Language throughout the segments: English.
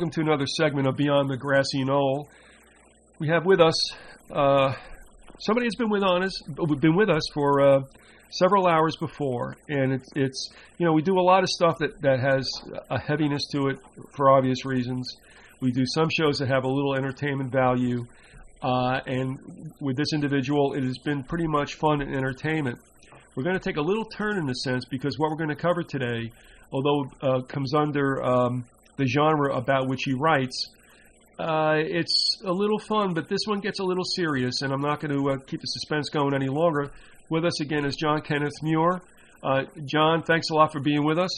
Welcome to another segment of Beyond the Grassy Knoll. We have with us uh, somebody who's been with on us, been with us for uh, several hours before, and it's, it's you know we do a lot of stuff that that has a heaviness to it for obvious reasons. We do some shows that have a little entertainment value, uh, and with this individual, it has been pretty much fun and entertainment. We're going to take a little turn in a sense because what we're going to cover today, although uh, comes under um, the genre about which he writes. Uh, it's a little fun, but this one gets a little serious, and I'm not going to uh, keep the suspense going any longer. With us again is John Kenneth Muir. Uh, John, thanks a lot for being with us.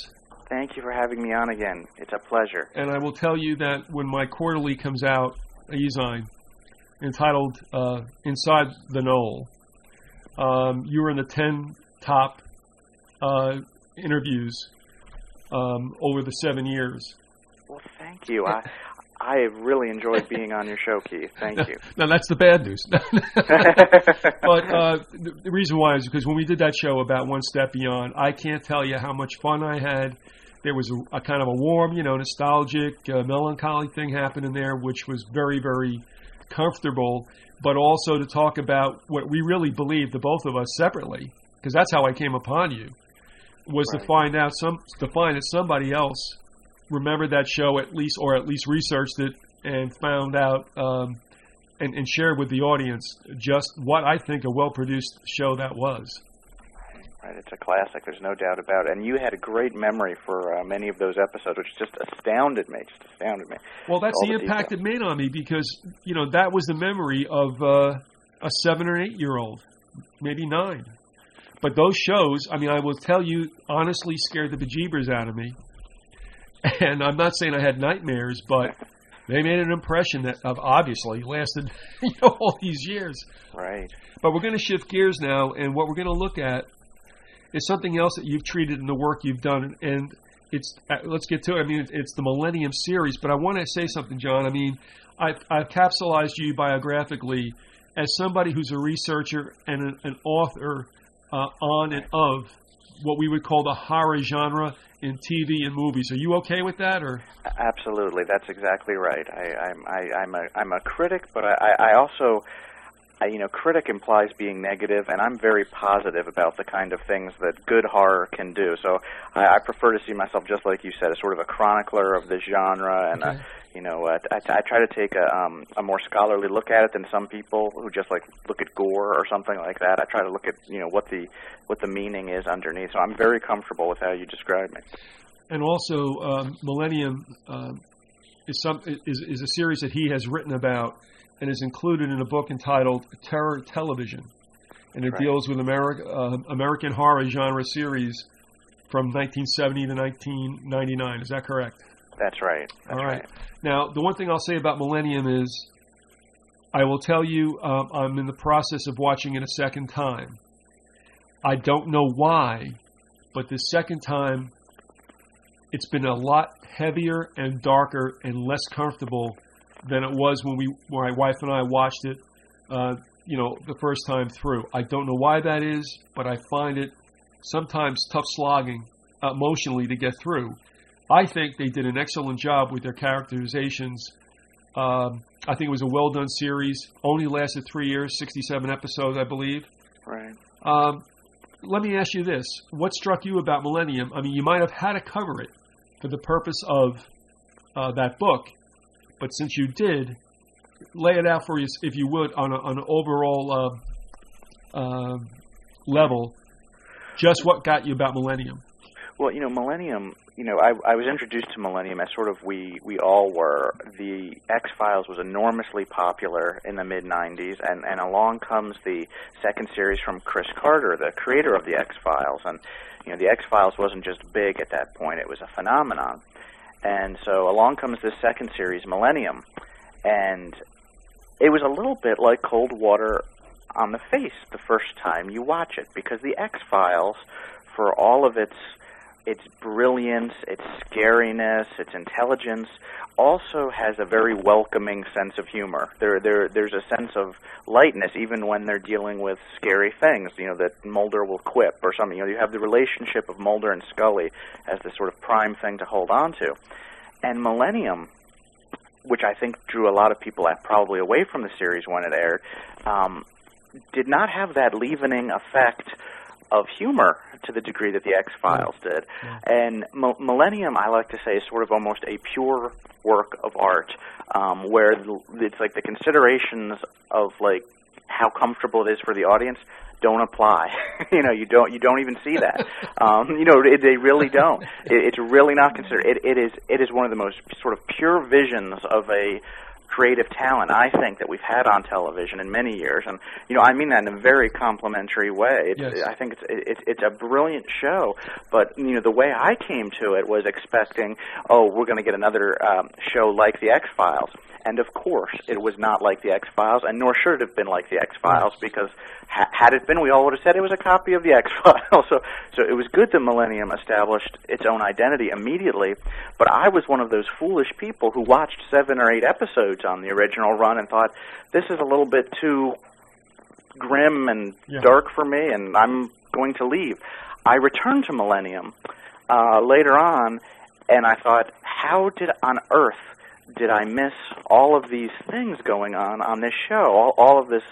Thank you for having me on again. It's a pleasure. And I will tell you that when my quarterly comes out, Ezine, entitled uh, Inside the Knoll, um, you were in the 10 top uh, interviews um, over the seven years. Thank you. I I really enjoyed being on your show, Keith. Thank you. now that's the bad news. but uh, the, the reason why is because when we did that show about One Step Beyond, I can't tell you how much fun I had. There was a, a kind of a warm, you know, nostalgic, uh, melancholy thing happening there, which was very, very comfortable. But also to talk about what we really believe, the both of us separately, because that's how I came upon you, was Right. to find out some to find that somebody else remembered that show at least, or at least researched it and found out um, and, and shared with the audience just what I think a well produced show that was. Right, it's a classic. There's no doubt about it. And you had a great memory for uh, many of those episodes, which just astounded me. Just astounded me. Well, that's the the impact detail. it made on me because you know that was the memory of uh, a seven or eight year old, maybe nine. But those shows, I mean, I will tell you honestly, scared the bejeebers out of me. And I'm not saying I had nightmares, but they made an impression that of obviously lasted you know all these years. Right. But we're going to shift gears now, and what we're going to look at is something else that you've treated in the work you've done, and it's uh, let's get to it. I mean, it's the Millennium series, but I want to say something, John. I mean, I've, I've capsulized you biographically as somebody who's a researcher and an, an author uh, on and of what we would call the horror genre in TV and movies. Are you okay with that, or Absolutely. That's exactly right. I, I'm I, I'm a I'm a critic, but I, I I also. You know, critic implies being negative, and I'm very positive about the kind of things that good horror can do. So I, I prefer to see myself just like you said, as sort of a chronicler of the genre, and Okay. a, you know, uh, I, I try to take a um, a more scholarly look at it than some people who just like look at gore or something like that. I try to look at you know what the what the meaning is underneath. So I'm very comfortable with how you describe me. and also um, Millennium um, is some is, is a series that he has written about and is included in a book entitled Terror Television, and it Right. deals with America, uh, American horror genre series from 1970 to 1999. Is that correct? That's right. That's All right. Now, the one thing I'll say about Millennium is, I will tell you, um, I'm in the process of watching it a second time. I don't know why, but the second time, it's been a lot heavier and darker and less comfortable than it was when we, when my wife and I watched it, uh, you know, the first time through. I don't know why that is, but I find it sometimes tough slogging emotionally to get through. I think they did an excellent job with their characterizations. Um, I think it was a well done series. Only lasted three years, 67 episodes, I believe. Right. Um, let me ask you this: What struck you about Millennium? I mean, you might have had to cover it for the purpose of uh, that book, but since you did, lay it out for us, if you would, on, a, on an overall uh, uh, level. Just what got you about Millennium? Well, you know, Millennium. You know, I, I was introduced to Millennium as sort of we we all were. The X Files was enormously popular in the mid '90s, and and along comes the second series from Chris Carter, the creator of the X Files, and you know, the X Files wasn't just big at that point; it was a phenomenon. And so along comes this second series, Millennium, and it was a little bit like cold water on the face the first time you watch it because the X Files, for all of its its brilliance, its scariness, its intelligence, also has a very welcoming sense of humor. There, there, there's a sense of lightness even when they're dealing with scary things. You know that Mulder will quip or something. You know, you have the relationship of Mulder and Scully as the sort of prime thing to hold on to. And Millennium which I think drew a lot of people probably away from the series when it aired, um, did not have that leavening effect of humor to the degree that the X Files did. And M- Millennium, I like to say, is sort of almost a pure work of art, um, where it's like the considerations of like how comfortable it is for the audience don't apply. you know, you don't you don't even see that. um, you know, it, they really don't. It, it's really not considered. It, it is it is one of the most sort of pure visions of a creative talent I think that we've had on television in many years, and you know I mean that in a very complimentary way. It's, yes. I think it's it's it's a brilliant show, but you know the way I came to it was expecting, oh, we're going to get another um, show like the X Files. And of course, it was not like the X Files, and nor should it have been like the X Files, because ha- had it been, we all would have said it was a copy of the X Files. so, so it was good that Millennium established its own identity immediately. But I was one of those foolish people who watched seven or eight episodes on the original run and thought this is a little bit too grim and yeah. dark for me, and I'm going to leave. I returned to Millennium uh, later on, and I thought, how did on earth did I miss all of these things going on on this show? All, all of this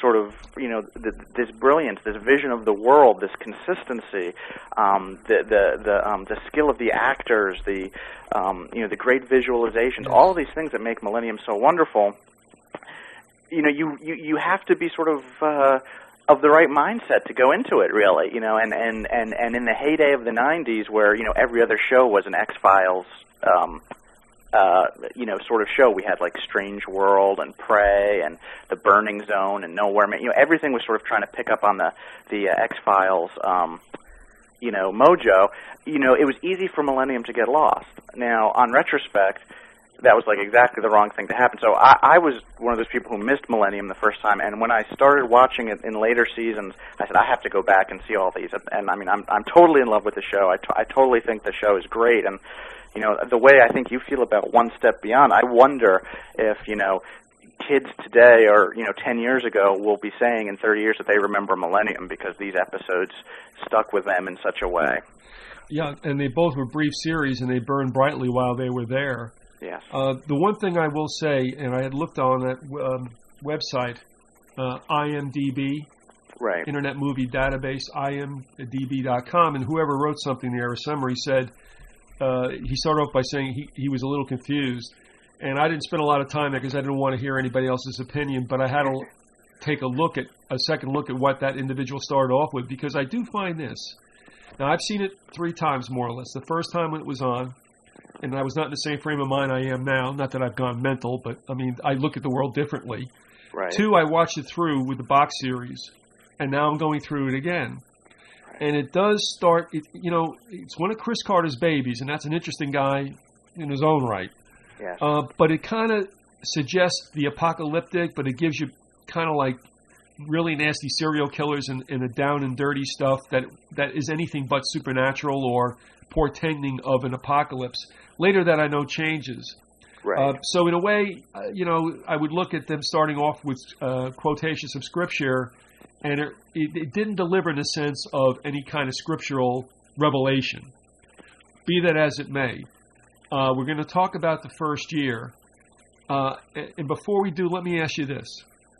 sort of you know th- this brilliance, this vision of the world, this consistency, um, the the the um, the skill of the actors, the um, you know the great visualizations, all of these things that make Millennium so wonderful. You know, you you you have to be sort of uh, of the right mindset to go into it really you know and and and and in the heyday of the 90s where you know every other show was an X Files um uh, you know, sort of show. We had like Strange World and Prey and The Burning Zone and Nowhere. Man. You know, everything was sort of trying to pick up on the the uh, X Files, um, you know, mojo. You know, it was easy for Millennium to get lost. Now, on retrospect, that was like exactly the wrong thing to happen. So I, I was one of those people who missed Millennium the first time, and when I started watching it in later seasons, I said I have to go back and see all these. And, and I mean, I'm I'm totally in love with the show. I, t- I totally think the show is great, and you know the way I think you feel about One Step Beyond. I wonder if you know kids today or you know 10 years ago will be saying in 30 years that they remember Millennium because these episodes stuck with them in such a way. Yeah, and they both were brief series and they burned brightly while they were there. Yes. Uh, the one thing I will say, and I had looked on that um, website, uh, IMDb, right. Internet Movie Database, imdb.com, and whoever wrote something there, a summary said uh, he started off by saying he, he was a little confused. And I didn't spend a lot of time there because I didn't want to hear anybody else's opinion, but I had to take a look at a second look at what that individual started off with because I do find this. Now I've seen it three times more or less. The first time when it was on, and I was not in the same frame of mind I am now. Not that I've gone mental, but I mean I look at the world differently. Right. Two, I watched it through with the box series, and now I'm going through it again and it does start. It, you know, it's one of Chris Carter's babies, and that's an interesting guy in his own right. Yes. Uh, but it kind of suggests the apocalyptic, but it gives you kind of like really nasty serial killers and, and a down and dirty stuff that that is anything but supernatural or portending of an apocalypse. Later, that I know changes. Right. Uh, so in a way, uh, you know, I would look at them starting off with uh, quotations of scripture and it, it, didn't deliver in the sense of any kind of scriptural revelation. Be that as it may, uh, we're going to talk about the first year. Uh, and before we do, let me ask you this.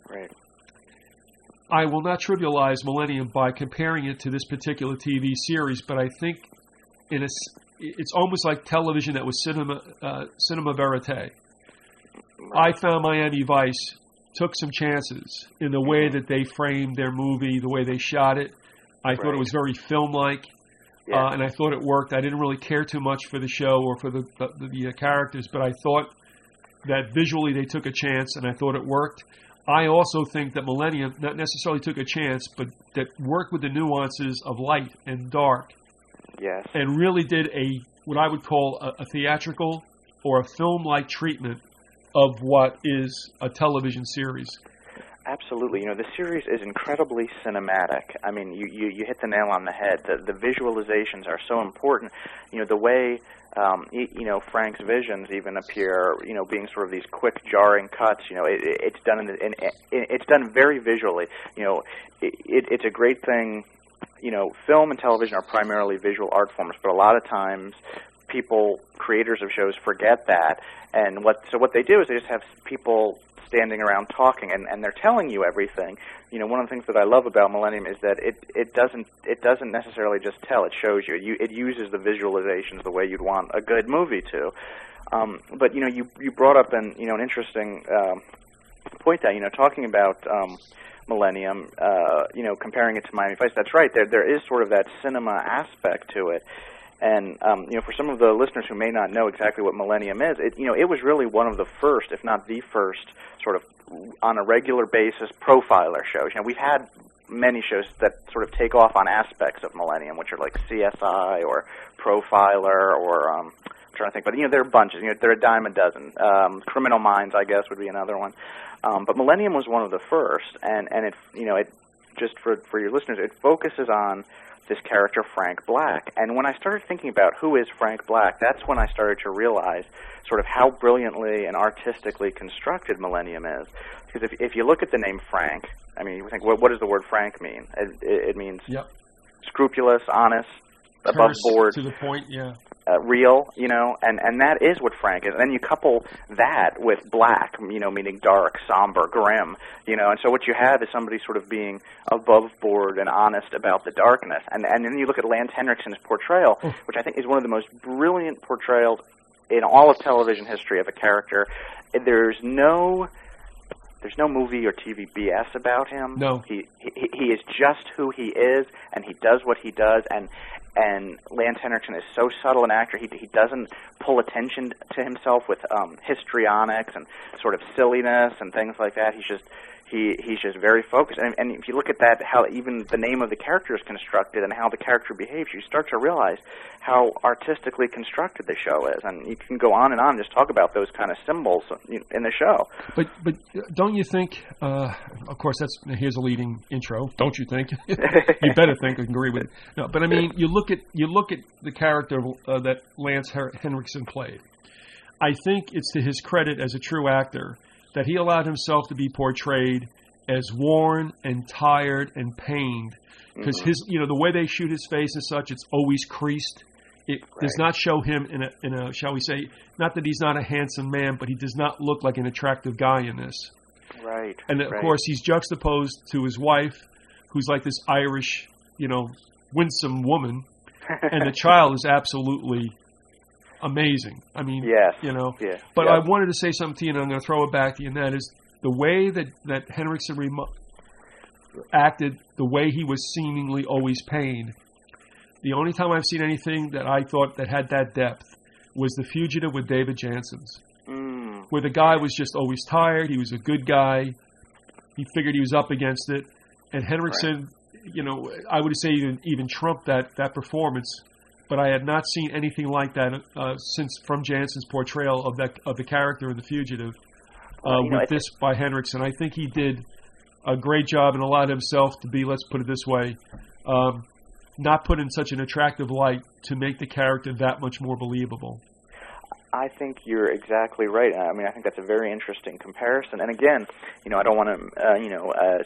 Right. I will not trivialize Millennium by comparing it to this particular TV series, but I think in a, it's almost like television that was cinema, uh, cinema verite. I found Miami Vice took some chances in the way that they framed their movie, the way they shot it. I right. thought it was very film-like, yeah. uh, and I thought it worked. I didn't really care too much for the show or for the the, the uh, characters, but I thought that visually they took a chance, and I thought it worked. I also think that Millennium not necessarily took a chance, but that worked with the nuances of light and dark. Yes. And really did a what I would call a, a theatrical or a film-like treatment of what is a television series. Absolutely. You know, the series is incredibly cinematic. I mean, you, you, you hit the nail on the head. The, the visualizations are so important. You know, the way, um, you know, Frank's visions even appear, you know, being sort of these quick, jarring cuts, you know, it, it's done in, in, it's done very visually. You know, it, it, it's a great thing you know, film and television are primarily visual art forms, but a lot of times people, creators of shows, forget that. And what so what they do is they just have people standing around talking, and, and they're telling you everything. You know, one of the things that I love about Millennium is that it it doesn't it doesn't necessarily just tell; it shows you. it uses the visualizations the way you'd want a good movie to. Um, but you know, you you brought up an you know an interesting uh, point that you know talking about. Um, Millennium, uh, you know, comparing it to Miami Vice. That's right. There, there is sort of that cinema aspect to it, and um, you know, for some of the listeners who may not know exactly what Millennium is, it you know, it was really one of the first, if not the first, sort of on a regular basis profiler shows. You know, we've had many shows that sort of take off on aspects of Millennium, which are like CSI or Profiler or um, I'm trying to think, but you know, there are bunches. You know, there are a dime a dozen. Um, Criminal Minds, I guess, would be another one. Um, but Millennium was one of the first, and and it you know it just for for your listeners, it focuses on this character Frank Black. And when I started thinking about who is Frank Black, that's when I started to realize sort of how brilliantly and artistically constructed Millennium is. Because if if you look at the name Frank, I mean, you think, what, what does the word Frank mean? It, it, it means Yep. scrupulous, honest, above board, to the point. Yeah. Uh, real, you know, and and that is what Frank is. And then you couple that with black, you know, meaning dark, somber, grim, you know, and so what you have is somebody sort of being above board and honest about the darkness. And and then you look at Lance Henriksen's portrayal, Oh. which I think is one of the most brilliant portrayals in all of television history of a character. There's no there's no movie or TV BS about him. No. He, he he is just who he is, and he does what he does, and and Lance Henriksen is so subtle an actor. He he doesn't pull attention to himself with um, histrionics and sort of silliness and things like that. He's just he he's just very focused. And, and if you look at that, how even the name of the character is constructed and how the character behaves, you start to realize how artistically constructed the show is. And you can go on and on and just talk about those kind of symbols in the show. But but don't you think? Uh, of course, that's here's a leading intro. Don't you think? you better think. I agree with it. No, but I mean, you look at you look at the character uh, that Lance Henriksen played. I think it's to his credit as a true actor that he allowed himself to be portrayed as worn and tired and pained because Mm-hmm. his you know the way they shoot his face and such it's always creased it does not show him in a in a shall we say not that he's not a handsome man but he does not look like an attractive guy in this Right. and of right. course he's juxtaposed to his wife who's like this irish you know winsome woman and the child is absolutely amazing i mean yes. you know Yeah. but yeah. I wanted to say something to you, and I'm going to throw it back to you, and that is the way that, that Henriksen remo- acted, the way he was seemingly always pained. The only time I've seen anything that I thought that had that depth was The Fugitive with David Janssen's, Mm, where the guy was just always tired. He was a good guy. He figured he was up against it. And Henriksen, you know, I would say even, even trumped that, that performance but I had not seen anything like that uh, since from Janssen's portrayal of that of the character in The Fugitive uh, know, with I this by Henriksen. I think he did a great job and allowed himself to be, let's put it this way, um, not put in such an attractive light to make the character that much more believable. I think you're exactly right. I mean, I think that's a very interesting comparison. And again, you know, I don't want to, uh, you know, uh,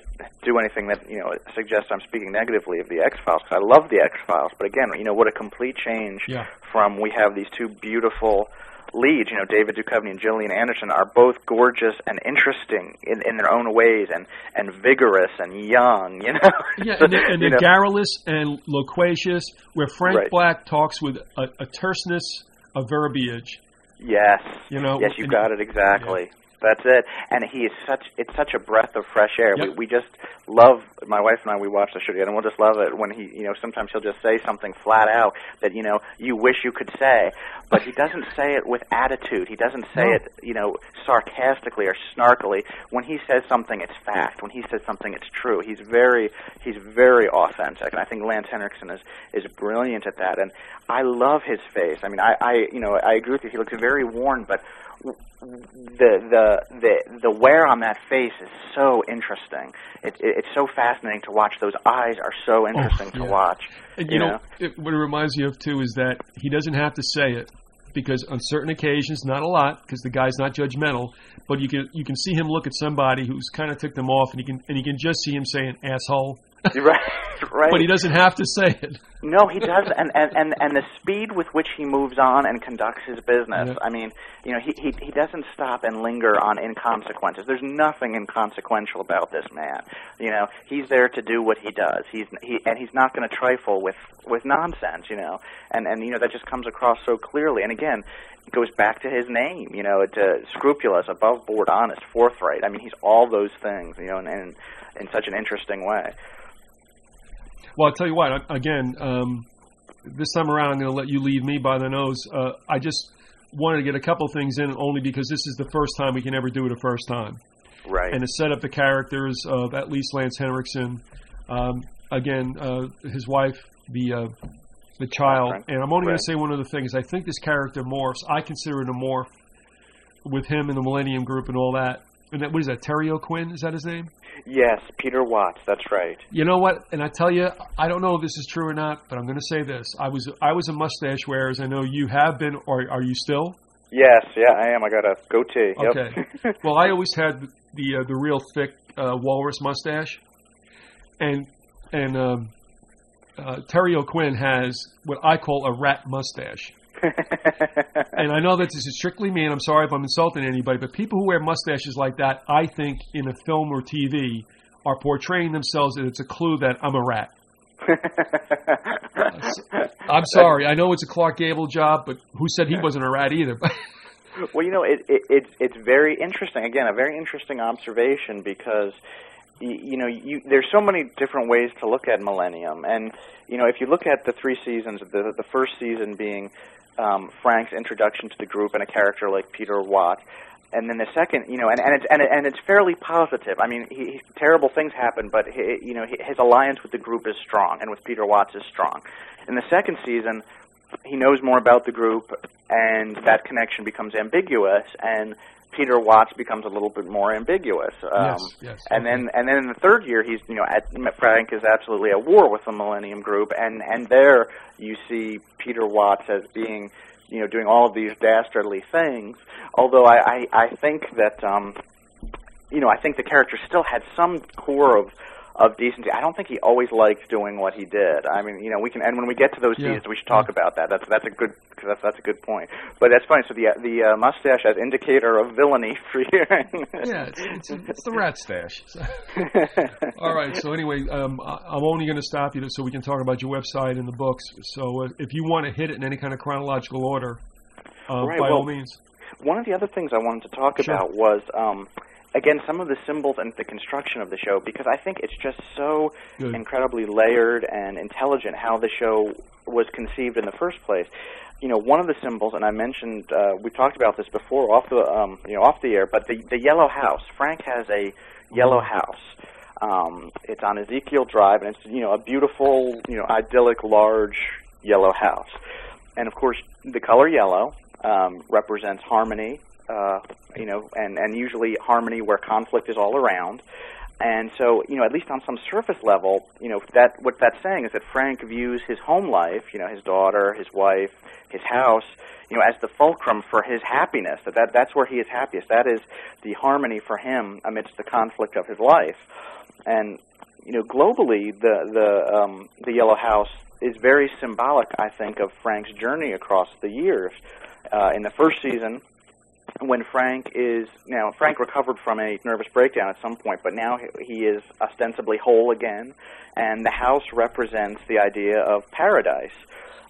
do anything that you know suggests I'm speaking negatively of the X Files because I love the X Files. But again, you know, what a complete change Yeah. from we have these two beautiful leads. You know, David Duchovny and Gillian Anderson are both gorgeous and interesting in, in their own ways, and and vigorous and young. You know, Yeah, and they're, and they're garrulous and loquacious, where Frank Right. Black talks with a, a terseness of verbiage. Yes. You know, Yes, you got it exactly. That's it. And he is such it's such a breath of fresh air. Yep. We we just love my wife and I we watch the show together and we'll just love it when he you know, sometimes he'll just say something flat out that, you know, you wish you could say. But he doesn't say it with attitude. He doesn't say No. it, you know, sarcastically or snarkily. When he says something it's fact. When he says something it's true. He's very he's very authentic and I think Lance Henriksen is is brilliant at that and I love his face. I mean I, I you know, I agree with you. He looks very worn but the the the the wear on that face is so interesting. It, it, it's so fascinating to watch. Those eyes are so oh, interesting to Oh, yeah. watch. And, You you know, know? it, what it reminds me of too is that he doesn't have to say it because on certain occasions, not a lot, because the guy's not judgmental, but you can you can see him look at somebody who's kind of took them off, and you can and you can just see him saying asshole, right, right. But he doesn't have to say it. No, he does, and, and and and the speed with which he moves on and conducts his business. Yeah. I mean, you know, he he he doesn't stop and linger on inconsequences. There's nothing inconsequential about this man. You know, he's there to do what he does. He's he and he's not going to trifle with with nonsense. You know, and and you know that just comes across so clearly. And again, it goes back to his name. You know, to scrupulous, above board, honest, forthright. I mean, he's all those things. You know, and, and in such an interesting way. Well, I'll tell you what. Again, um, this time around, I'm going to let you leave me by the nose. Uh, I just wanted to get a couple things in, only because this is the first time we can ever do it a first time, Right. and to set up the characters of at least Lance Henriksen. Um, again, uh, his wife, the uh, the child, Right. and I'm only going to say one other thing: is I think this character morphs. I consider it a morph with him and the Millennium Group and all that. And that, what is that? Terry O'Quinn is that his name? yes, Peter Watts. That's right. You know what? And I tell you, I don't know if this is true or not, but I'm going to say this: I was I was a mustache wearer, as I know you have been, or are you still? Yes, yeah, I am. I got a goatee. Yep. Okay. Well, I always had the uh, the real thick uh, walrus mustache, and and um, uh, Terry O'Quinn has what I call a rat mustache. And I know that this is strictly me, and I'm sorry if I'm insulting anybody, but people who wear mustaches like that, I think in a film or TV, are portraying themselves and it's a clue that I'm a rat. I'm sorry. I know it's a Clark Gable job, but who said he wasn't a rat either? well, you know, it, it, it's it's very interesting. Again, a very interesting observation because you, you know you, there's so many different ways to look at Millennium, and you know if you look at the three seasons, the the first season being um, Frank's introduction to the group and a character like Peter Watt. And then the second, you know, and, and it's and, it, and it's fairly positive. I mean, he, he, terrible things happen, but he, you know, he, his alliance with the group is strong, and with Peter Watts is strong. In the second season, he knows more about the group, and that connection becomes ambiguous, and Peter Watts becomes a little bit more ambiguous. Um, yes, yes. and okay. then and then in the third year, he's you know at, Frank is absolutely at war with the Millennium Group, and and there you see Peter Watts as being you know doing all of these dastardly things. Although I I, I think that um, you know I think the character still had some core of of decency. I don't think he always liked doing what he did. I mean, you know, we can, and when we get to those Yeah. seasons, we should talk about that. That's that's a good that's that's a good point. But that's funny. So the the uh, mustache as indicator of villainy for you. yeah, it's, it's, it's the rat stash. All right. So anyway, um, I, I'm only going to stop you so we can talk about your website and the books. So uh, if you want to hit it in any kind of chronological order, uh, Right, by well- all means. One of the other things I wanted to talk Sure. about was, um, again, some of the symbols and the construction of the show, because I think it's just so Good. incredibly layered and intelligent how the show was conceived in the first place. You know, one of the symbols, and I mentioned uh, we talked about this before off the um, you know off the air, but the the yellow house. Frank has a yellow house. Um, it's on Ezekiel Drive, and it's you know a beautiful, you know, idyllic, large yellow house. And of course, the color yellow um, represents harmony, uh, you know, and and usually harmony where conflict is all around. And so, you know, at least on some surface level, you know, that what that's saying is that Frank views his home life, you know, his daughter, his wife, his house, you know, as the fulcrum for his happiness. That, that that's where he is happiest. That is the harmony for him amidst the conflict of his life. And you know, globally, the the um, the Yellow House is very symbolic, I think, of Frank's journey across the years. Uh, in the first season, when Frank is now Frank recovered from a nervous breakdown at some point, but now he- is ostensibly whole again, and the house represents the idea of paradise.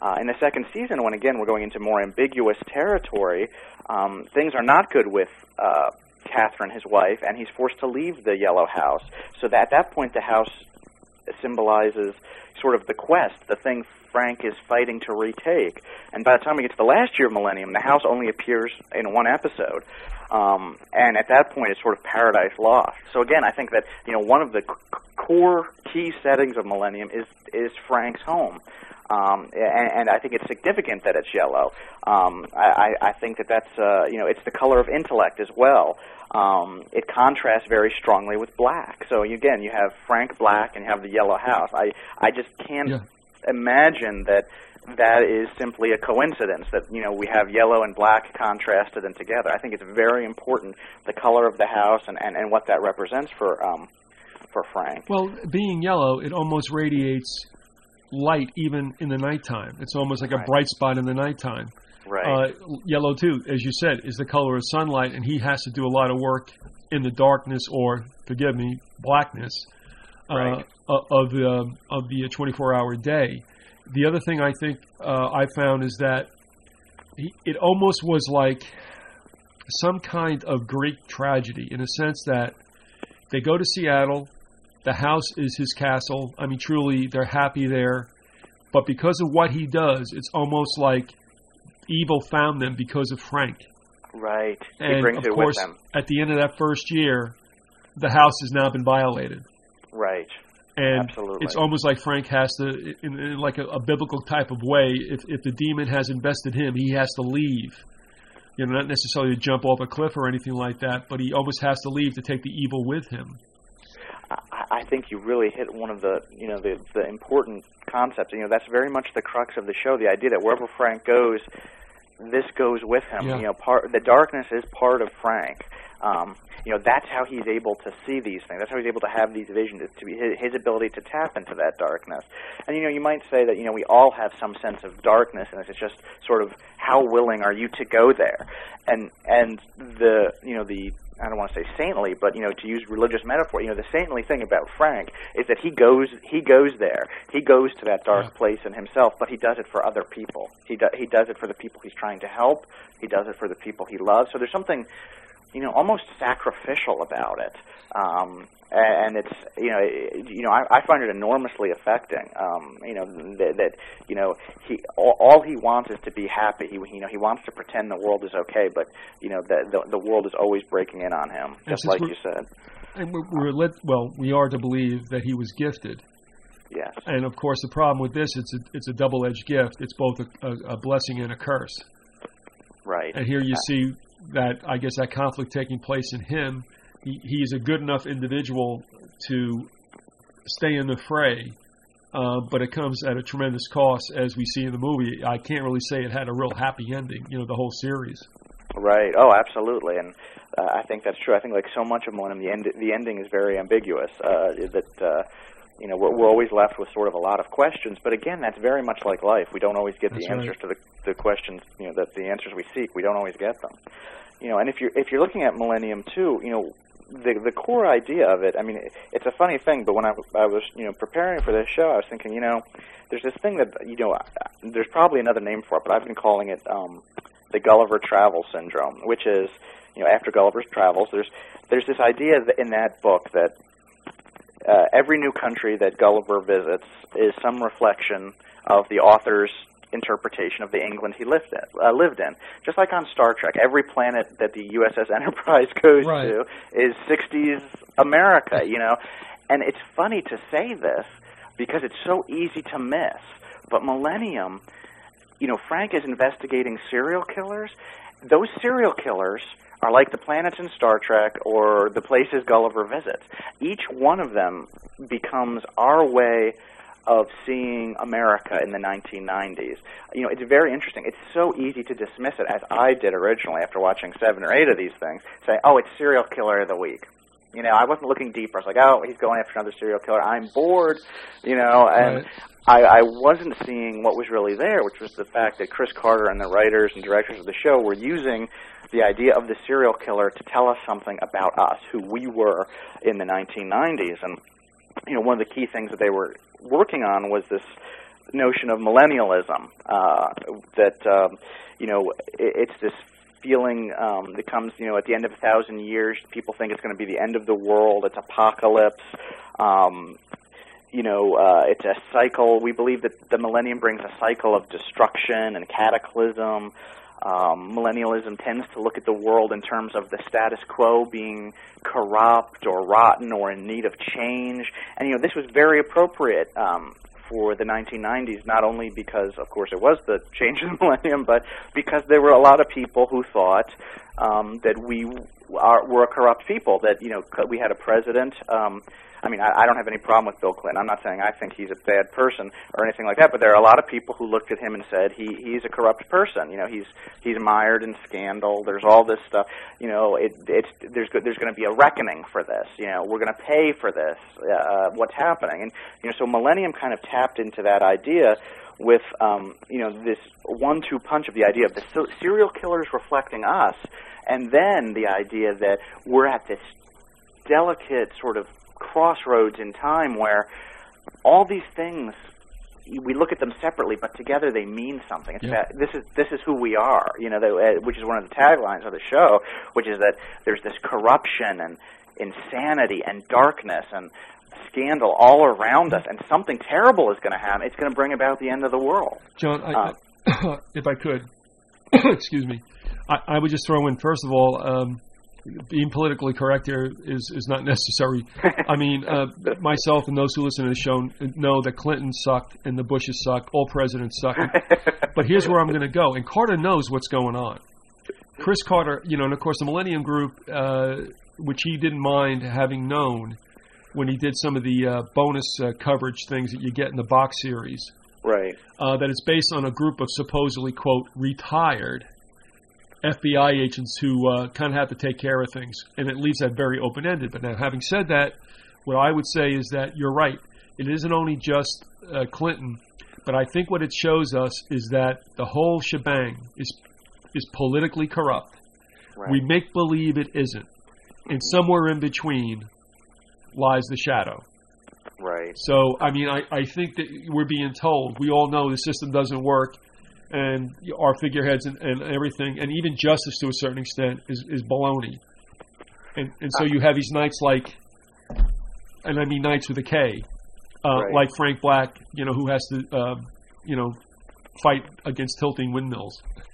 Uh, in the second season, when again we're going into more ambiguous territory, um, things are not good with uh, Catherine, his wife, and he's forced to leave the Yellow House. So that at that point, the house symbolizes sort of the quest, the thing Frank is fighting to retake. And by the time we get to the last year of Millennium, the house only appears in one episode. Um, and at that point, it's sort of paradise lost. So again, I think that you know one of the c- core key settings of Millennium is is Frank's home. Um, and, and I think it's significant that it's yellow. Um, I, I think that that's uh, you know it's the color of intellect as well. Um, it contrasts very strongly with black. So again, you have Frank Black and you have the yellow house. I I just can't Yeah. Imagine that that is simply a coincidence that you know we have yellow and black contrasted and together. I think it's very important the color of the house and, and, and what that represents for um, for Frank. Well, being yellow, it almost radiates light even in the nighttime. It's almost like a bright spot in the nighttime. Right. Uh, yellow too, as you said, is the color of sunlight, and he has to do a lot of work in the darkness, or forgive me, blackness Right. o- of the of the 24-hour day. The other thing I think uh, I found is that he, it almost was like some kind of Greek tragedy, in a sense that they go to Seattle, the house is his castle. I mean, truly, they're happy there, but because of what he does, it's almost like evil found them because of Frank. right. he And of course, at the end of that first year, the house has now been violated, Right. and Absolutely. it's almost like Frank has to, in, in like a, a biblical type of way, if if the demon has invested him, he has to leave. You know, not necessarily to jump off a cliff or anything like that, but he almost has to leave to take the evil with him. I, I think you really hit one of the you know the the important concepts. You know that's very much the crux of the show. The idea that wherever Frank goes, this goes with him. Yeah. You know, part the darkness is part of Frank. Um, you know that's how he's able to see these things. That's how he's able to have these visions. To be his, his ability to tap into that darkness. And you know, you might say that you know we all have some sense of darkness, and it's just sort of how willing are you to go there? And and the you know the I don't want to say saintly, but you know, to use religious metaphor, you know, the saintly thing about Frank is that he goes he goes there. He goes to that dark Yeah. place in himself, but he does it for other people. He do, he does it for the people he's trying to help. He does it for the people he loves. So there's something, you know, almost sacrificial about it. Um, and it's you know it, you know I, I find it enormously affecting. Um, you know that, that you know he all, all he wants is to be happy. He you know he wants to pretend the world is okay, but you know the the, the world is always breaking in on him, just like you said. And we're, we're led, well, we are to believe that he was gifted. Yes, And of course, the problem with this, it's a, it's a double-edged gift. It's both a, a, a blessing and a curse. right. And here you see that, I guess, that conflict taking place in him. He, he is a good enough individual to stay in the fray, uh, but it comes at a tremendous cost, as we see in the movie. I can't really say it had a real happy ending, you know, the whole series. Right. Oh, absolutely. And uh, I think that's true. I think like so much of Millennium, the end the ending is very ambiguous. Uh, that uh, you know we're, we're always left with sort of a lot of questions. But again, that's very much like life. We don't always get That's the right. answers to the the questions. You know, that the answers we seek. We don't always get them. You know, and if you're if you're looking at Millennium too, you know. The the core idea of it, I mean, it, it's a funny thing. But when I, I was, you know, preparing for this show, I was thinking, you know, there's this thing that, you know, there's probably another name for it, but I've been calling it um, the Gulliver Travel Syndrome, which is, you know, after Gulliver's travels, there's there's this idea that in that book that uh, every new country that Gulliver visits is some reflection of the author's interpretation of the England he lived in. Uh, lived in, just like on Star Trek, every planet that the USS Enterprise goes Right. to is '60s America, you know. And it's funny to say this because it's so easy to miss. But Millennium, you know, Frank is investigating serial killers. Those serial killers are like the planets in Star Trek or the places Gulliver visits. Each one of them becomes our way of seeing America in the 1990s. You know, it's very interesting. It's so easy to dismiss it, as I did originally after watching seven or eight of these things, say, oh, it's serial killer of the week. You know, I wasn't looking deeper. I was like, oh, he's going after another serial killer. I'm bored, you know, and Right. I, I wasn't seeing what was really there, which was the fact that Chris Carter and the writers and directors of the show were using the idea of the serial killer to tell us something about us, who we were in the 1990s. And, you know, one of the key things that they were working on was this notion of millennialism, uh, that, um, you know, it, it's this feeling um, that comes, you know, at the end of a thousand years, people think it's going to be the end of the world, it's apocalypse. Um, you know, uh, it's a cycle. We believe that the millennium brings a cycle of destruction and cataclysm. Um, millennialism tends to look at the world in terms of the status quo being corrupt or rotten or in need of change. And, you know, this was very appropriate um, for the 1990s, not only because, of course, it was the change of the millennium, but because there were a lot of people who thought um, that we are, were a corrupt people, that, you know, we had a president. Um, I mean, I, I don't have any problem with Bill Clinton. I'm not saying I think he's a bad person or anything like that, but there are a lot of people who looked at him and said he he's a corrupt person. You know, he's he's mired in scandal. There's all this stuff. You know, it it's there's there's going to be a reckoning for this. You know, we're going to pay for this. Uh, what's happening? And you know, so Millennium kind of tapped into that idea with um, you know this one-two punch of the idea of the serial killers reflecting us, and then the idea that we're at this delicate sort of crossroads in time where all these things we look at them separately, but together they mean something. It's yeah. this is this is who we are, you know, the, uh, which is one of the taglines of the show, which is that there's this corruption and insanity and darkness and scandal all around us, and something terrible is going to happen. It's going to bring about the end of the world. John, I, uh, if I could, excuse me, I, I, would just throw in first of all. Um, being politically correct here is, is not necessary. I mean, uh, myself and those who listen to the show know that Clinton sucked and the Bushes suck. All presidents suck. but here's where I'm going to go. And Carter knows what's going on. Chris Carter, you know, and of course the Millennium Group, uh, which he didn't mind having known, when he did some of the uh, bonus uh, coverage things that you get in the box series. Right. Uh, that it's based on a group of supposedly quote retired FBI agents who uh, kind of have to take care of things, and it leaves that very open ended. But now, having said that, what I would say is that you're right. It isn't only just uh, Clinton, but I think what it shows us is that the whole shebang is is politically corrupt. Right. We make believe it isn't, and somewhere in between, lies the shadow. Right. So, I mean, I, I think that we're being told, we all know the system doesn't work, and our figureheads and, and everything, and even justice to a certain extent, is, is baloney. And, and so you have these knights like, and I mean knights with a K, uh, right. like Frank Black, you know, who has to, uh, you know, fight against tilting windmills.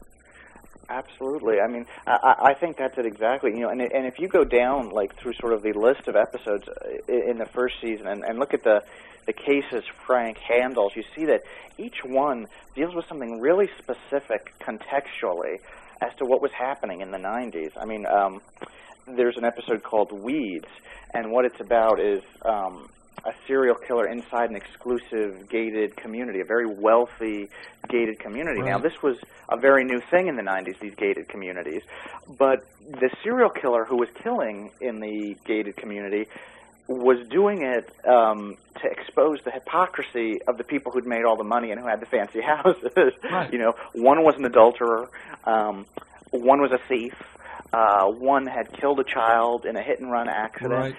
Absolutely. I mean, I, I think that's it exactly. You know, and and if you go down like through sort of the list of episodes uh, in the first season and, and look at the the cases Frank handles, you see that each one deals with something really specific contextually as to what was happening in the 90s. I mean, um, there's an episode called Weeds, and what it's about is um, a serial killer inside an exclusive gated community, a very wealthy gated community. Right. Now, this was a very new thing in the 90s, these gated communities. But the serial killer who was killing in the gated community was doing it um, to expose the hypocrisy of the people who'd made all the money and who had the fancy houses. Right. you know, one was an adulterer, um, one was a thief, uh, one had killed a child in a hit and run accident. Right.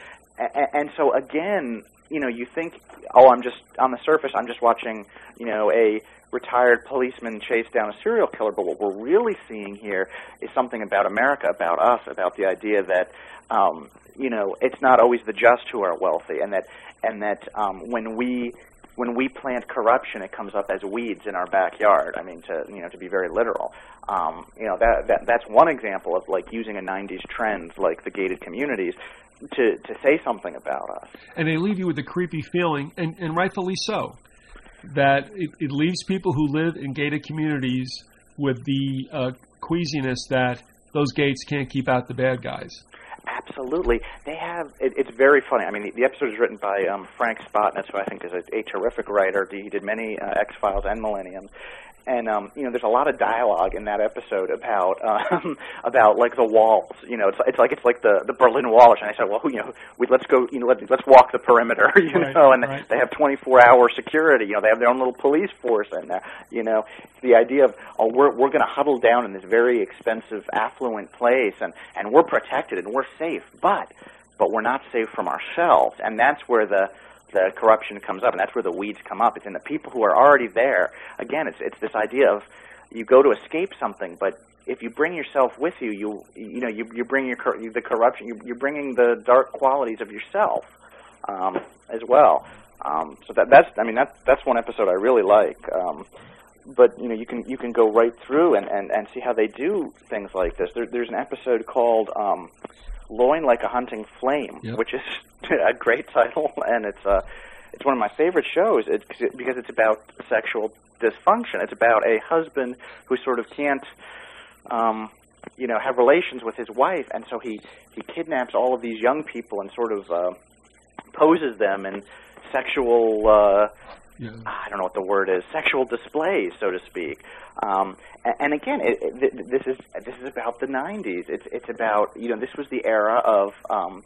And so again, you know, you think, oh, I'm just on the surface, I'm just watching, you know, a retired policeman chase down a serial killer. But what we're really seeing here is something about America, about us, about the idea that, um, you know, it's not always the just who are wealthy, and that, and that um, when we when we plant corruption, it comes up as weeds in our backyard. I mean, to you know, to be very literal. Um, you know, that, that that's one example of like using a '90s trend, like the gated communities, to to say something about us. And they leave you with a creepy feeling, and, and rightfully so, that it, it leaves people who live in gated communities with the uh, queasiness that those gates can't keep out the bad guys. Absolutely, they have. It, it's very funny. I mean, the, the episode is written by um, Frank Spotnitz, who I think is a, a terrific writer. He did many uh, X Files and Millennium, and um, you know, there's a lot of dialogue in that episode about um, about like the walls. You know, it's it's like it's like the the Berlin Wall. And I said, well, you know, we let's go, you know, let, let's walk the perimeter. You right, know, and right. they have 24 hour security. You know, they have their own little police force in there. You know, it's the idea of oh, we're we're going to huddle down in this very expensive, affluent place, and and we're protected and we're safe, but but we're not safe from ourselves, and that's where the the corruption comes up, and that's where the weeds come up. It's in the people who are already there. Again, it's it's this idea of you go to escape something, but if you bring yourself with you, you you know you you bring your the corruption. You, you're bringing the dark qualities of yourself um, as well. Um, so that that's I mean that's that's one episode I really like. Um, but you know you can you can go right through and, and, and see how they do things like this. There, there's an episode called um, "Loin Like a Hunting Flame," yep. which is a great title, and it's uh, it's one of my favorite shows. It's because it's about sexual dysfunction. It's about a husband who sort of can't, um, you know, have relations with his wife, and so he he kidnaps all of these young people and sort of. Uh, poses them in sexual. Uh, Yeah. I don't know what the word is, sexual displays, so to speak. Um, and, and again, it, it, this is this is about the '90s. It's it's about you know this was the era of um,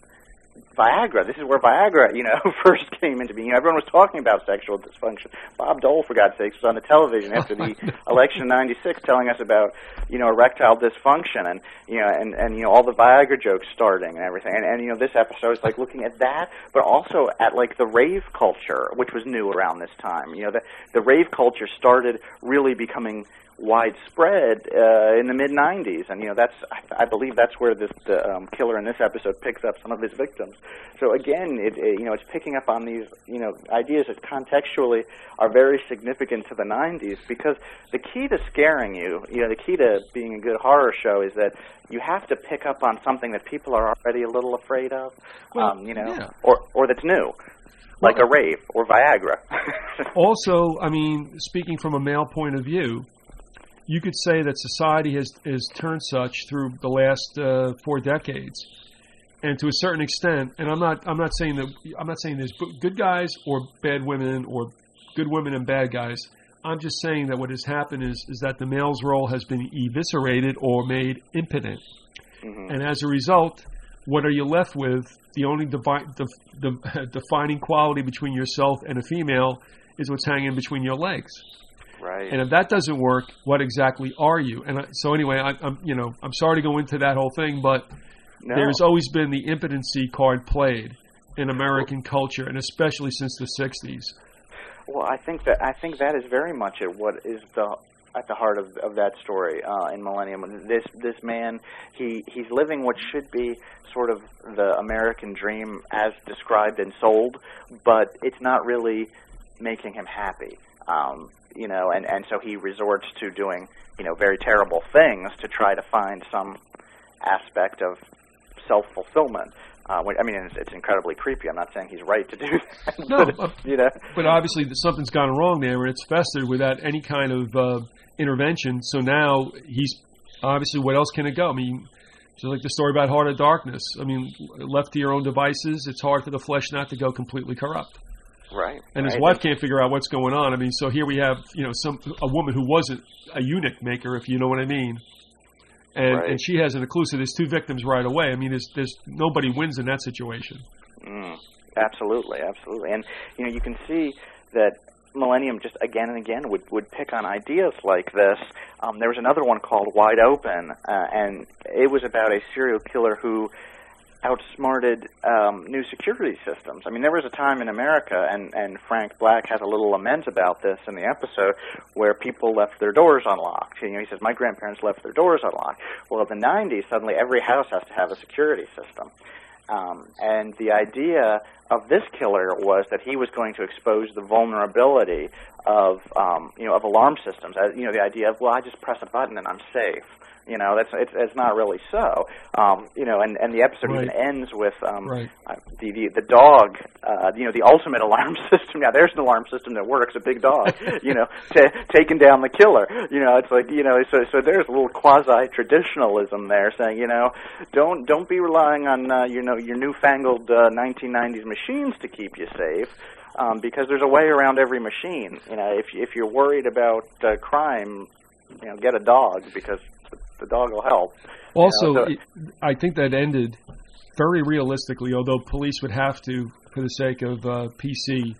Viagra. This is where Viagra, you know, first came into being. You know, everyone was talking about sexual dysfunction. Bob Dole, for God's sakes, was on the television after oh, the election of '96, telling us about, you know, erectile dysfunction and you know, and and you know, all the Viagra jokes starting and everything. And and you know, this episode is like looking at that, but also at like the rave culture, which was new around this time. You know, the the rave culture started really becoming widespread uh, in the mid '90s, and you know that's I, I believe that's where this the um, killer in this episode picks up some of his victims. So again, it, it you know it's picking up on these you know ideas that contextually are very significant to the '90s because the key to scaring you, you know, the key to being a good horror show is that you have to pick up on something that people are already a little afraid of, Well, um, you know, yeah. or or that's new. Like a rave or Viagra. also, I mean, speaking from a male point of view, you could say that society has has turned such through the last uh, four decades, and to a certain extent. And I'm not I'm not saying that I'm not saying there's good guys or bad women or good women and bad guys. I'm just saying that what has happened is is that the male's role has been eviscerated or made impotent, Mhm. and as a result, what are you left with? The only devi- the, the defining quality between yourself and a female is what's hanging between your legs. Right. And if that doesn't work, what exactly are you? And I, so anyway, I, I'm you know I'm sorry to go into that whole thing, but no. there's always been the impotency card played in American culture, and especially since the '60s. Well, I think that I think that is very much at what is the at the heart of of that story uh, in Millennium. This this man, he he's living what should be sort of the American dream as described and sold, but it's not really making him happy. Um, you know, and and so he resorts to doing you know very terrible things to try to find some aspect of self fulfillment. Uh, I mean, it's, it's incredibly creepy. I'm not saying he's right to do that. No, but, you know, But obviously, something's gone wrong there, and it's festered without any kind of uh, intervention. So now he's obviously, what else can it go? I mean, just like the story about Heart of Darkness. I mean, left to your own devices, it's hard for the flesh not to go completely corrupt. Right? And his right. wife can't figure out what's going on. I mean, so here we have, you know, some a woman who wasn't a eunuch maker, if you know what I mean. And Right. and she has an. So there's two victims right away. I mean, there's there's nobody wins in that situation. Mm, absolutely, absolutely. And you know, you can see that Millennium just again and again would would pick on ideas like this. Um, there was another one called Wide Open, uh, and it was about a serial killer who outsmarted um, new security systems. I mean, there was a time in America, and, and Frank Black has a little lament about this in the episode, where people left their doors unlocked. You know, he says, my grandparents left their doors unlocked. Well, in the 90s, suddenly every house has to have a security system. Um, and the idea of this killer was that he was going to expose the vulnerability of, um, you know, of alarm systems. Uh, you know, the idea of, well, I just press a button and I'm safe. You know, that's it's, it's not really so. Um, you know, and, and the episode Right. even ends with um, Right. uh, the, the the dog. Uh, you know, the ultimate alarm system. Now, there's an alarm system that works. A big dog. you know, t- taking down the killer. You know, it's like you know, so so there's a little quasi traditionalism there, saying you know, don't don't be relying on uh, you know your newfangled uh, 1990s machines to keep you safe. Um, because there's a way around every machine. You know, if if you're worried about uh, crime, you know, get a dog because the dog will help. Also, so- it, I think that ended very realistically, although police would have to, for the sake of uh, PC,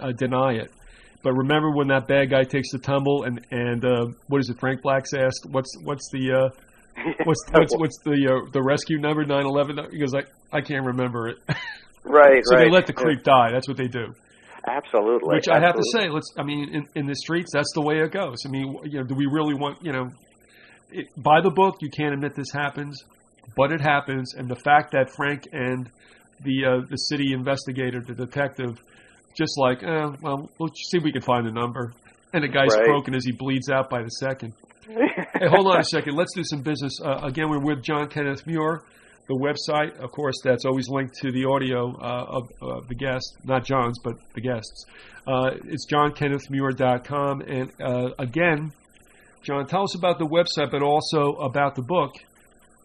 uh, deny it. But remember when that bad guy takes the tumble and and uh, what is it? Frank Black's asked, "What's what's the uh, what's what's what's the uh, the rescue number? Nine eleven? He goes like, I can't remember it. right, so right. they let the creep die. That's what they do. Absolutely. Which I have to say, let's. I mean, in, in the streets, that's the way it goes. I mean, you know, do we really want? You know, it, by the book, you can't admit this happens, but it happens, and the fact that Frank and the uh, the city investigator, the detective, just like, eh, well, we'll see if we can find the number, and the guy's Right. broken as he bleeds out by the second. Hey, hold on a second. Let's do some business. Uh, again, we're with John Kenneth Muir. The website, of course, that's always linked to the audio uh, of uh, the guest, not John's, but the guests. Uh, it's johnkennethmuir.com. And uh, again, John, tell us about the website, but also about the book,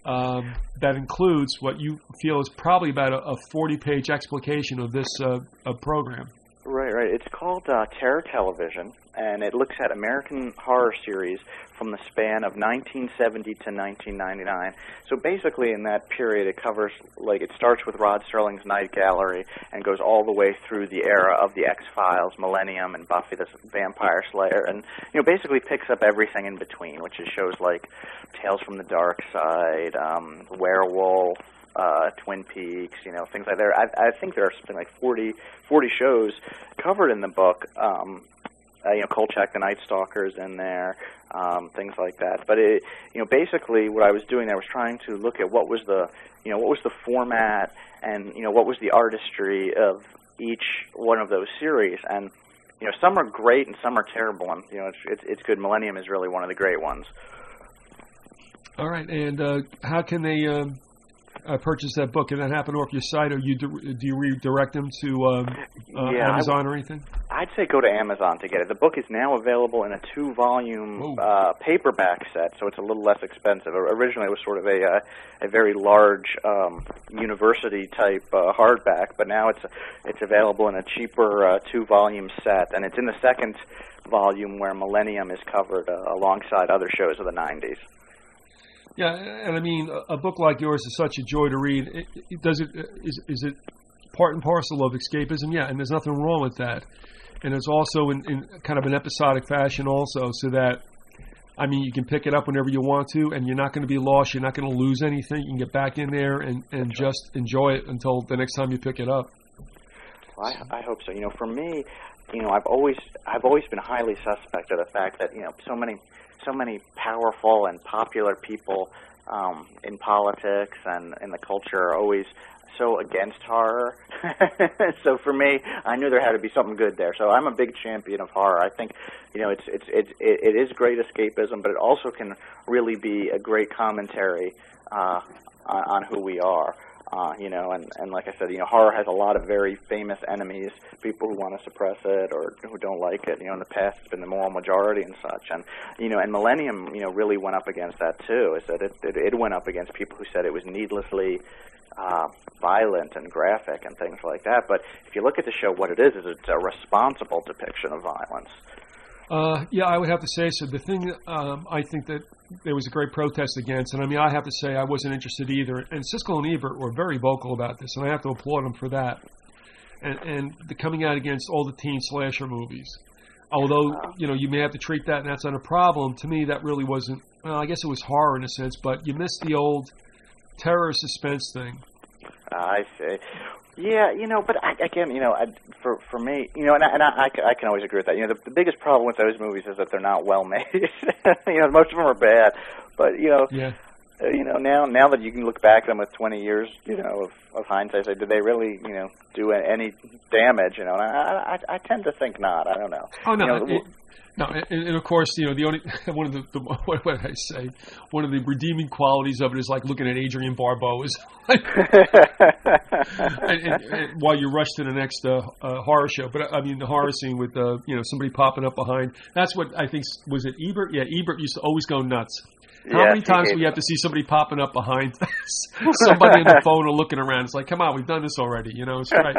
um, that includes what you feel is probably about a, a 40-page explication of this uh, program. Right, right. It's called uh, Terror Television, and it looks at American horror series from the span of 1970 to 1999. So basically, in that period, it covers like it starts with Rod Serling's Night Gallery and goes all the way through the era of the X Files, Millennium, and Buffy the Vampire Slayer, and you know basically picks up everything in between, which is shows like Tales from the Dark Side, um, Werewolf, uh, Twin Peaks, you know, things like that. I, I think there are something like 40, 40 shows covered in the book. Um, uh, you know, Kolchak the Night Stalkers in there, um, things like that. But it, you know, basically what I was doing, I was trying to look at what was the, you know, what was the format, and you know, what was the artistry of each one of those series, and you know, some are great and some are terrible, and you know, it's it's, it's good. Millennium is really one of the great ones. All right, and uh, how can they? Um uh, purchase that book, and that happen off your site, or you do, do you redirect them to um, uh, yeah, Amazon or anything? I'd say go to Amazon to get it. The book is now available in a two-volume uh, paperback set, so it's a little less expensive. Originally, it was sort of a uh, a very large um, university type uh, hardback, but now it's it's available in a cheaper uh, two-volume set, and it's in the second volume where Millennium is covered uh, alongside other shows of the '90s. Yeah, and I mean, a book like yours is such a joy to read. It, it, does it is is it part and parcel of escapism? Yeah, and there's nothing wrong with that. And it's also in, in kind of an episodic fashion, also, so that I mean, you can pick it up whenever you want to, and you're not going to be lost. You're not going to lose anything. You can get back in there and and just enjoy it until the next time you pick it up. Well, I, I hope so. You know, for me, you know, I've always I've always been highly suspect of the fact that you know so many so many powerful and popular people um, in politics and in the culture are always so against horror. so for me, I knew there had to be something good there. So I'm a big champion of horror. I think, you know, it's it's it's it, it is great escapism, but it also can really be a great commentary uh, on, on who we are. Uh, you know, and, and like I said, you know, horror has a lot of very famous enemies, people who want to suppress it or who don't like it. You know, in the past, it's been the moral majority and such. And, you know, and Millennium, you know, really went up against that too, is that it, it, it went up against people who said it was needlessly uh, violent and graphic and things like that. But if you look at the show, what it is, is it's a responsible depiction of violence. Uh, yeah, I would have to say so. The thing um, I think that there was a great protest against, and I mean, I have to say I wasn't interested either. And Siskel and Ebert were very vocal about this, and I have to applaud them for that. And, and the coming out against all the teen slasher movies. Although you know you may have to treat that, and that's not a problem. To me, that really wasn't. Well, I guess it was horror in a sense, but you missed the old terror suspense thing. I see. Yeah, you know, but I, again, you know, I, for for me, you know, and I, and I, I can always agree with that. You know, the, the biggest problem with those movies is that they're not well made. you know, most of them are bad, but you know, yeah. Uh, you know, now now that you can look back at them with 20 years, you know, of, of hindsight, say, did they really, you know, do any damage? You know, and I, I I tend to think not. I don't know. Oh no, you know, it, no, and, and, of course, you know the only one of the, the what would I say? One of the redeeming qualities of it is like looking at Adrienne Barbeau is, and, and, and, while you rush to the next uh, uh, horror show. But I mean, the horror scene with uh, you know somebody popping up behind. That's what I think was it. Ebert, yeah, Ebert used to always go nuts. How many times do we have to see somebody popping up behind somebody on the phone or looking around? It's like, come on, we've done this already. You know, it's right.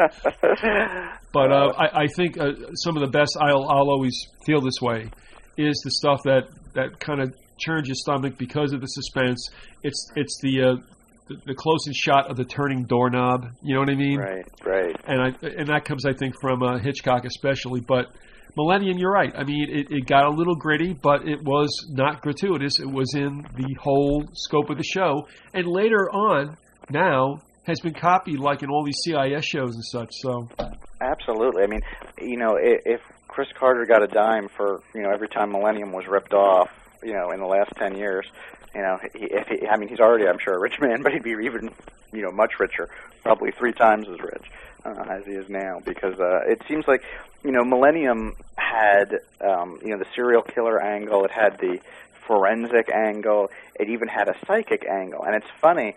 but uh, I, I think uh, some of the best. I'll I'll always feel this way is the stuff that that kind of churns your stomach because of the suspense. It's it's the uh, the, the closest shot of the turning doorknob. You know what I mean? Right, right. And I and that comes, I think, from uh, Hitchcock especially. But Millennium, you're right. I mean, it, it got a little gritty, but it was not gratuitous. It was in the whole scope of the show. And later on, now has been copied like in all these CIS shows and such. So, absolutely. I mean, you know, if Chris Carter got a dime for you know every time Millennium was ripped off, you know, in the last ten years, you know, he, if he, I mean, he's already, I'm sure, a rich man, but he'd be even, you know, much richer, probably three times as rich uh, as he is now, because uh, it seems like you know, Millennium had, um, you know, the serial killer angle. It had the forensic angle. It even had a psychic angle. And it's funny,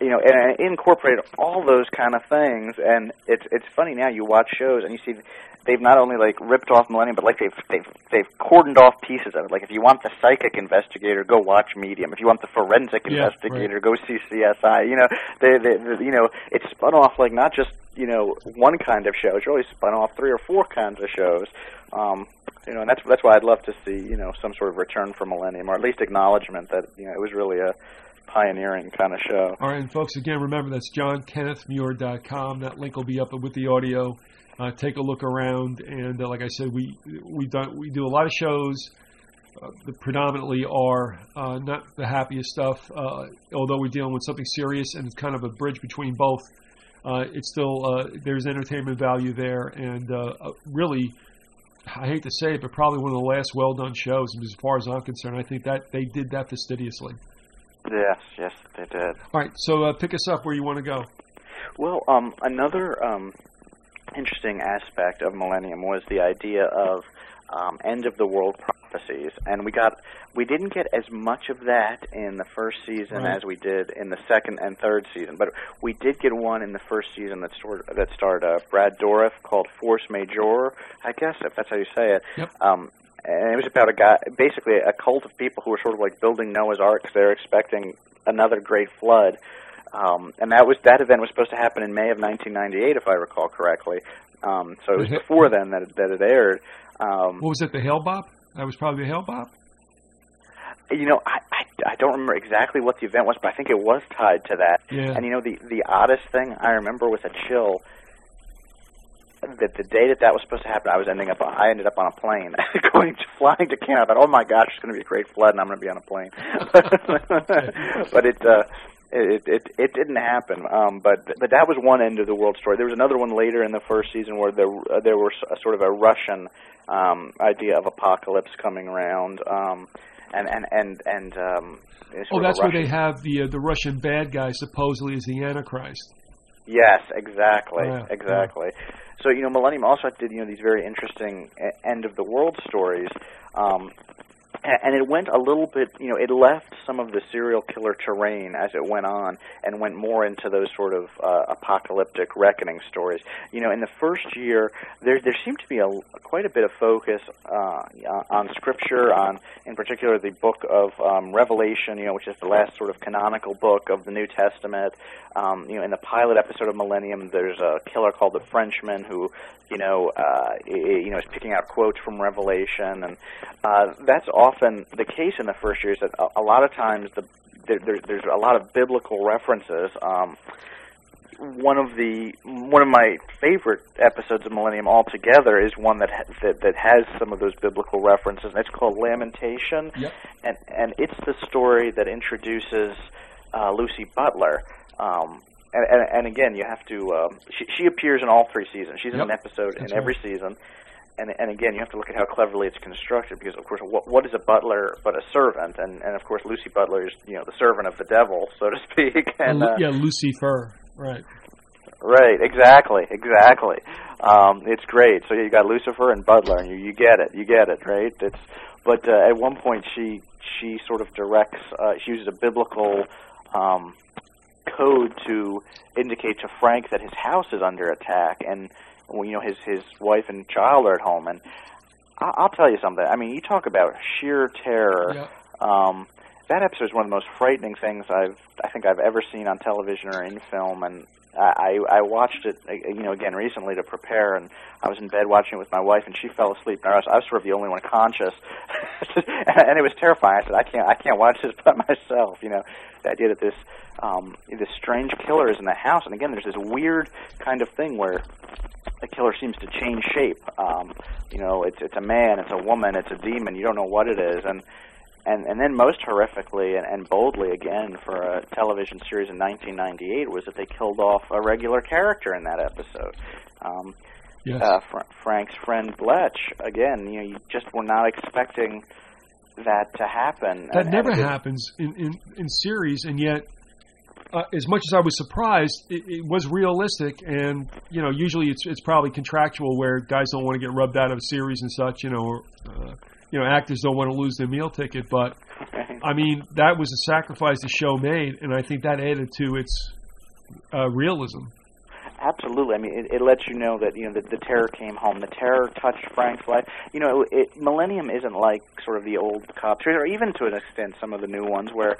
you know, and it incorporated all those kind of things. And it's it's funny now you watch shows and you see they've not only like ripped off Millennium, but like they've they've they've cordoned off pieces of it. Like if you want the psychic investigator, go watch Medium. If you want the forensic Yeah, investigator, go see CSI. You know, they, they, they you know it's spun off like not just you know one kind of show. It's really spun off three or four kinds of shows. Um, you know, and that's that's why I'd love to see you know some sort of return for Millennium, or at least acknowledgement that you know it was really a pioneering kind of show. All right, and folks, again, remember that's johnkennethmuir.com. That link will be up with the audio. Uh, take a look around, and uh, like I said, we we done we do a lot of shows uh, that predominantly are uh, not the happiest stuff. Uh, although we're dealing with something serious, and it's kind of a bridge between both. Uh, it's still uh, there's entertainment value there, and really, I hate to say it, but probably one of the last well done shows. As far as I'm concerned, I think that they did that fastidiously. Yes, yes, they did. All right, so uh, pick us up where you want to go. Well, um, another um, interesting aspect of Millennium was the idea of um, end of the world prophecies, and we got we didn't get as much of that in the first season Right. as we did in the second and third season, but we did get one in the first season that starred that starred uh, Brad Dourif called Force Majeure, I guess if that's how you say it. Yep. Um, and it was about a guy, basically a cult of people who were sort of like building Noah's Ark 'cause they were expecting another great flood. Um, and that was that event was supposed to happen in May of 1998, if I recall correctly. Um, so it was Mhm. before then that it, that it aired. Um, What was it? The Hale-Bopp? That was probably the Hale-Bopp. you know, I, I I don't remember exactly what the event was, but I think it was tied to that. Yeah. And you know, the the oddest thing I remember with a chill that the day that that was supposed to happen, I was ending up I ended up on a plane going to flying to Canada. I thought, oh my gosh, it's going to be a great flood, and I'm going to be on a plane. but it. uh it, it it didn't happen, um, but but that was one end of the world story. There was another one later in the first season where there uh, there was a, sort of a Russian um, idea of apocalypse coming around, um, and and and and um, Oh, that's where they have the uh, the Russian bad guy supposedly is the Antichrist. Yes, exactly, Yeah, exactly. So you know, Millennium also did you know these very interesting end of the world stories, um, and it went a little bit. You know, it left some of the serial killer terrain as it went on, and went more into those sort of uh, apocalyptic reckoning stories. You know, in the first year, there there seemed to be a quite a bit of focus uh, on scripture, on in particular the book of um, Revelation. You know, which is the last sort of canonical book of the New Testament. Um, you know, in the pilot episode of Millennium, there's a killer called the Frenchman who, you know, uh, you know, is picking out quotes from Revelation, and uh, that's often the case in the first years. That a, a lot of times the there, there, there's a lot of biblical references. Um, one of the one of my favorite episodes of Millennium altogether is one that ha- that that has some of those biblical references, and it's called Lamentation Yep. and and it's the story that introduces uh, Lucy Butler. Um, and, and, and again, you have to. Um, she, she appears in all three seasons. She's in an episode that's in every season. And, and again, you have to look at how cleverly it's constructed because, of course, what, what is a butler but a servant? And, and of course, Lucy Butler is, you know, the servant of the devil, so to speak. And Uh, yeah, Lucifer. Right. Right, exactly, exactly. Um, it's great. So you got Lucifer and Butler, and you you get it, you get it, right? It's but uh, at one point she she sort of directs. Uh, she uses a biblical um, code to indicate to Frank that his house is under attack, and well, you know his his wife and child are at home. And I- I'll tell you something. I mean, you talk about sheer terror. Yeah. Um, that episode is one of the most frightening things I've I think I've ever seen on television or in film, and I I watched it uh, you know again recently to prepare, and I was in bed watching it with my wife, and she fell asleep, and I was I was sort of the only one conscious, and it was terrifying. I said I can't I can't watch this by myself, you know. The idea that this um, this strange killer is in the house, and again, there's this weird kind of thing where the killer seems to change shape. Um, you know, it's it's a man, it's a woman, it's a demon. You don't know what it is, and and and then most horrifically and, and boldly again for a television series in 1998 was that they killed off a regular character in that episode. Um, Yes. uh, Fr- Frank's friend Bletch. Again, you know, you just were not expecting that to happen. that and- never and happens in, in, in series, and yet, uh, as much as I was surprised, it, it was realistic. And you know, usually it's it's probably contractual where guys don't want to get rubbed out of a series and such. You know, or, uh, you know, actors don't want to lose their meal ticket. But I mean, that was a sacrifice the show made, and I think that added to its uh, realism. Absolutely. I mean, it, it lets you know that you know the, the terror came home. The terror touched Frank's life. You know, it, it, Millennium isn't like sort of the old cop series, or even to an extent some of the new ones, where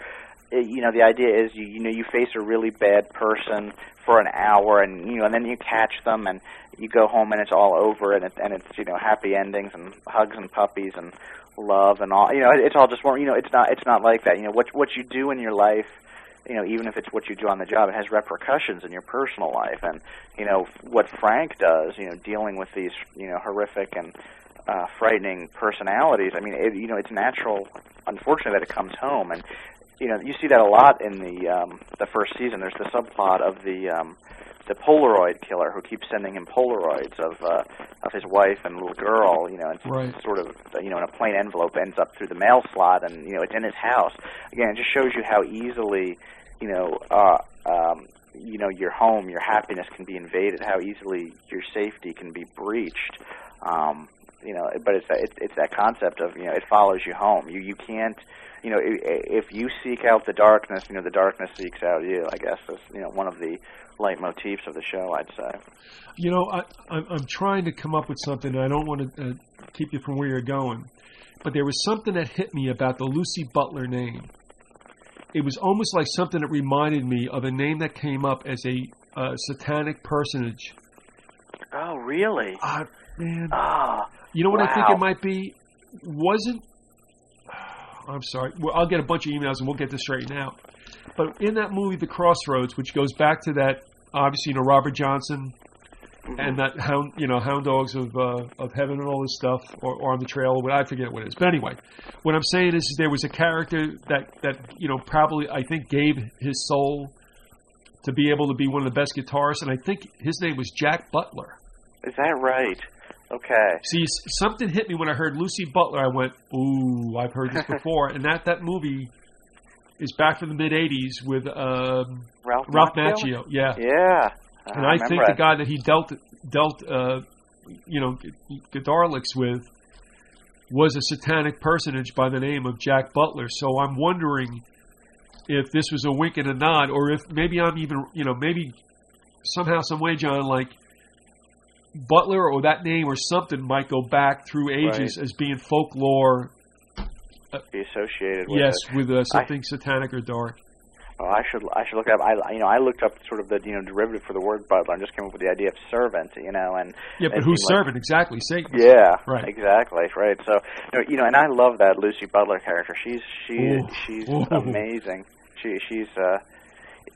you know the idea is you you know you face a really bad person for an hour, and you know, and then you catch them, and you go home, and it's all over, and it, and it's you know happy endings and hugs and puppies and love and all. You know, it, it's all just more. You know, it's not it's not like that. You know, what what you do in your life you know, even if it's what you do on the job, it has repercussions in your personal life. And you know what Frank does, you know, dealing with these, you know, horrific and uh, frightening personalities. I mean, it, you know, it's natural, unfortunately, that it comes home. And you know, you see that a lot in the um, the first season. There's the subplot of the um, the Polaroid killer who keeps sending him Polaroids of uh, of his wife and little girl. You know, and Right. sort of you know in a plain envelope ends up through the mail slot, and you know it's in his house. Again, it just shows you how easily you know uh, um, you know your home, your happiness can be invaded. How easily your safety can be breached. Um, you know, but it's that it's, it's that concept of you know it follows you home. You you can't you know if you seek out the darkness, you know the darkness seeks out you. I guess is you know one of the leitmotifs of the show. I'd say. You know, I, I'm, trying to come up with something. and I don't want to uh, keep you from where you're going, but there was something that hit me about the Lucy Butler name. It was almost like something that reminded me of a name that came up as a uh, satanic personage. Oh really? Ah, man, Ah, you know what I think it might be? Wasn't I'm sorry. Well, I'll get a bunch of emails and we'll get this straightened out. But in that movie, The Crossroads, which goes back to that, obviously, you know, Robert Johnson and that hound, you know, hound dogs of uh, of heaven and all this stuff, or, or on the trail, what I forget what it is. But anyway, what I'm saying is, is there was a character that that you know probably I think gave his soul to be able to be one of the best guitarists, and I think his name was Jack Butler. is that right? Okay. See, something hit me when I heard Lucy Butler. I went, "Ooh, I've heard this before." and that that movie is back from the mid '80s with um, Ralph. Ralph Macchio? Macchio. Yeah, Yeah. and I, think remember the guy that he dealt dealt uh, you know guitar with was a satanic personage by the name of Jack Butler. So I'm wondering if this was a wink and a nod, or if maybe I'm even you know maybe somehow some way, John, like. Butler or that name or something might go back through ages as being folklore, be associated with yes, it. with uh, something satanic or dark. Oh, I should I should look up. I you know I looked up sort of the you know derivative for the word butler and just came up with the idea of servant. You know, and Yeah, but who's like- serving exactly? Satan. Yeah, Right. exactly, right. So you know, you know, and I love that Lucy Butler character. She's she Ooh. she's Ooh. amazing. She she's uh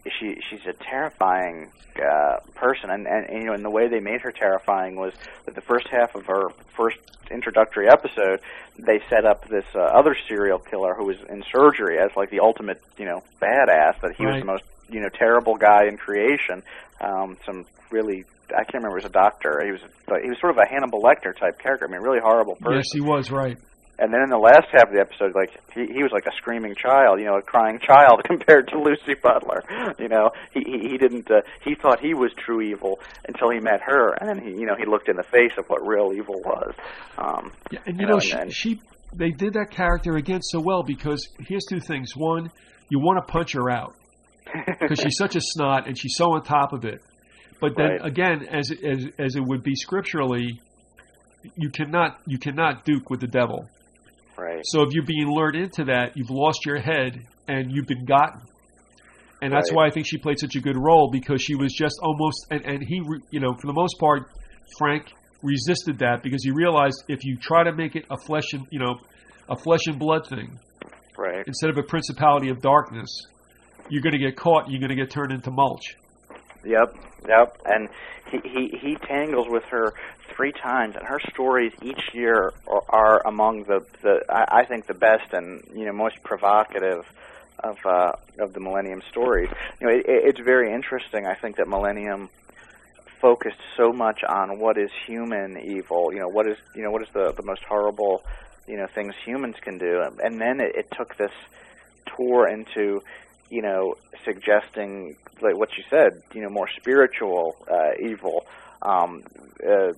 she she's a terrifying uh person and, and and you know and the way they made her terrifying was that the first half of her first introductory episode they set up this uh, other serial killer who was in surgery as like the ultimate you know badass that he was the most you know terrible guy in creation um some really I can't remember. He was a doctor. He was, but he was sort of a Hannibal Lecter type character. I mean, really horrible person. Yes, he was right. And then in the last half of the episode, like he, he was like a screaming child, you know, a crying child compared to Lucy Butler. You know, he he, he didn't. Uh, he thought he was true evil until he met her, and then he, you know, he looked in the face of what real evil was. Um, Yeah, and you You know, know, she, then- she they did that character again so well because here's two things: one, you want to punch her out because she's such a snot and she's so on top of it. But then Right. again, as as as it would be scripturally, you cannot you cannot duke with the devil. Right. So if you're being lured into that, you've lost your head and you've been gotten. And that's Right. why I think she played such a good role because she was just almost and and he you know for the most part, Frank resisted that because he realized if you try to make it a flesh and you know a flesh and blood thing Right. instead of a principality of darkness, you're going to get caught. You're going to get turned into mulch. Yep, yep. And he he he tangles with her three times, and her stories each year are, are among the the I, I think the best and you know most provocative of uh, of the Millennium stories. You know, it, it- it's very interesting. I think that Millennium focused so much on what is human evil. You know, what is you know what is the the most horrible you know things humans can do, and then it, it took this tour into you know suggesting like what you said, you know, more spiritual uh, evil. Um, uh,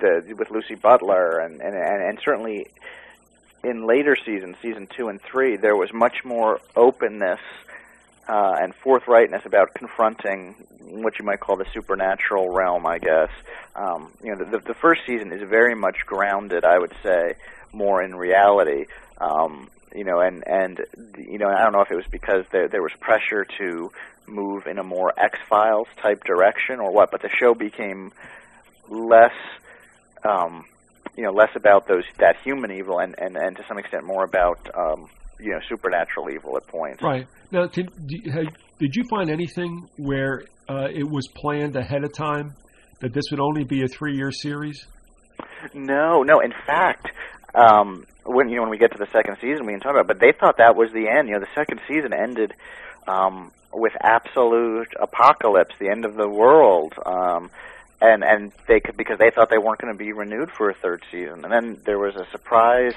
the, with Lucy Butler, and, and and and certainly in later seasons, season two and three, there was much more openness uh, and forthrightness about confronting what you might call the supernatural realm, I guess. Um, you know, the, the, the first season is very much grounded, I would say, more in reality. Um, you know, and and you know, I don't know if it was because there there was pressure to move in a more X Files type direction or what, but the show became less, um, you know, less about those that human evil and and and to some extent more about um, you know supernatural evil at points. Right now, did, did you find anything where uh, it was planned ahead of time that this would only be a three-year series? No, no. In fact, um, when you know when we get to the second season, we can talk about. It, but they thought that was the end. You know, the second season ended um, with absolute apocalypse, the end of the world. Um, and and they could because they thought they weren't going to be renewed for a third season, and then there was a surprise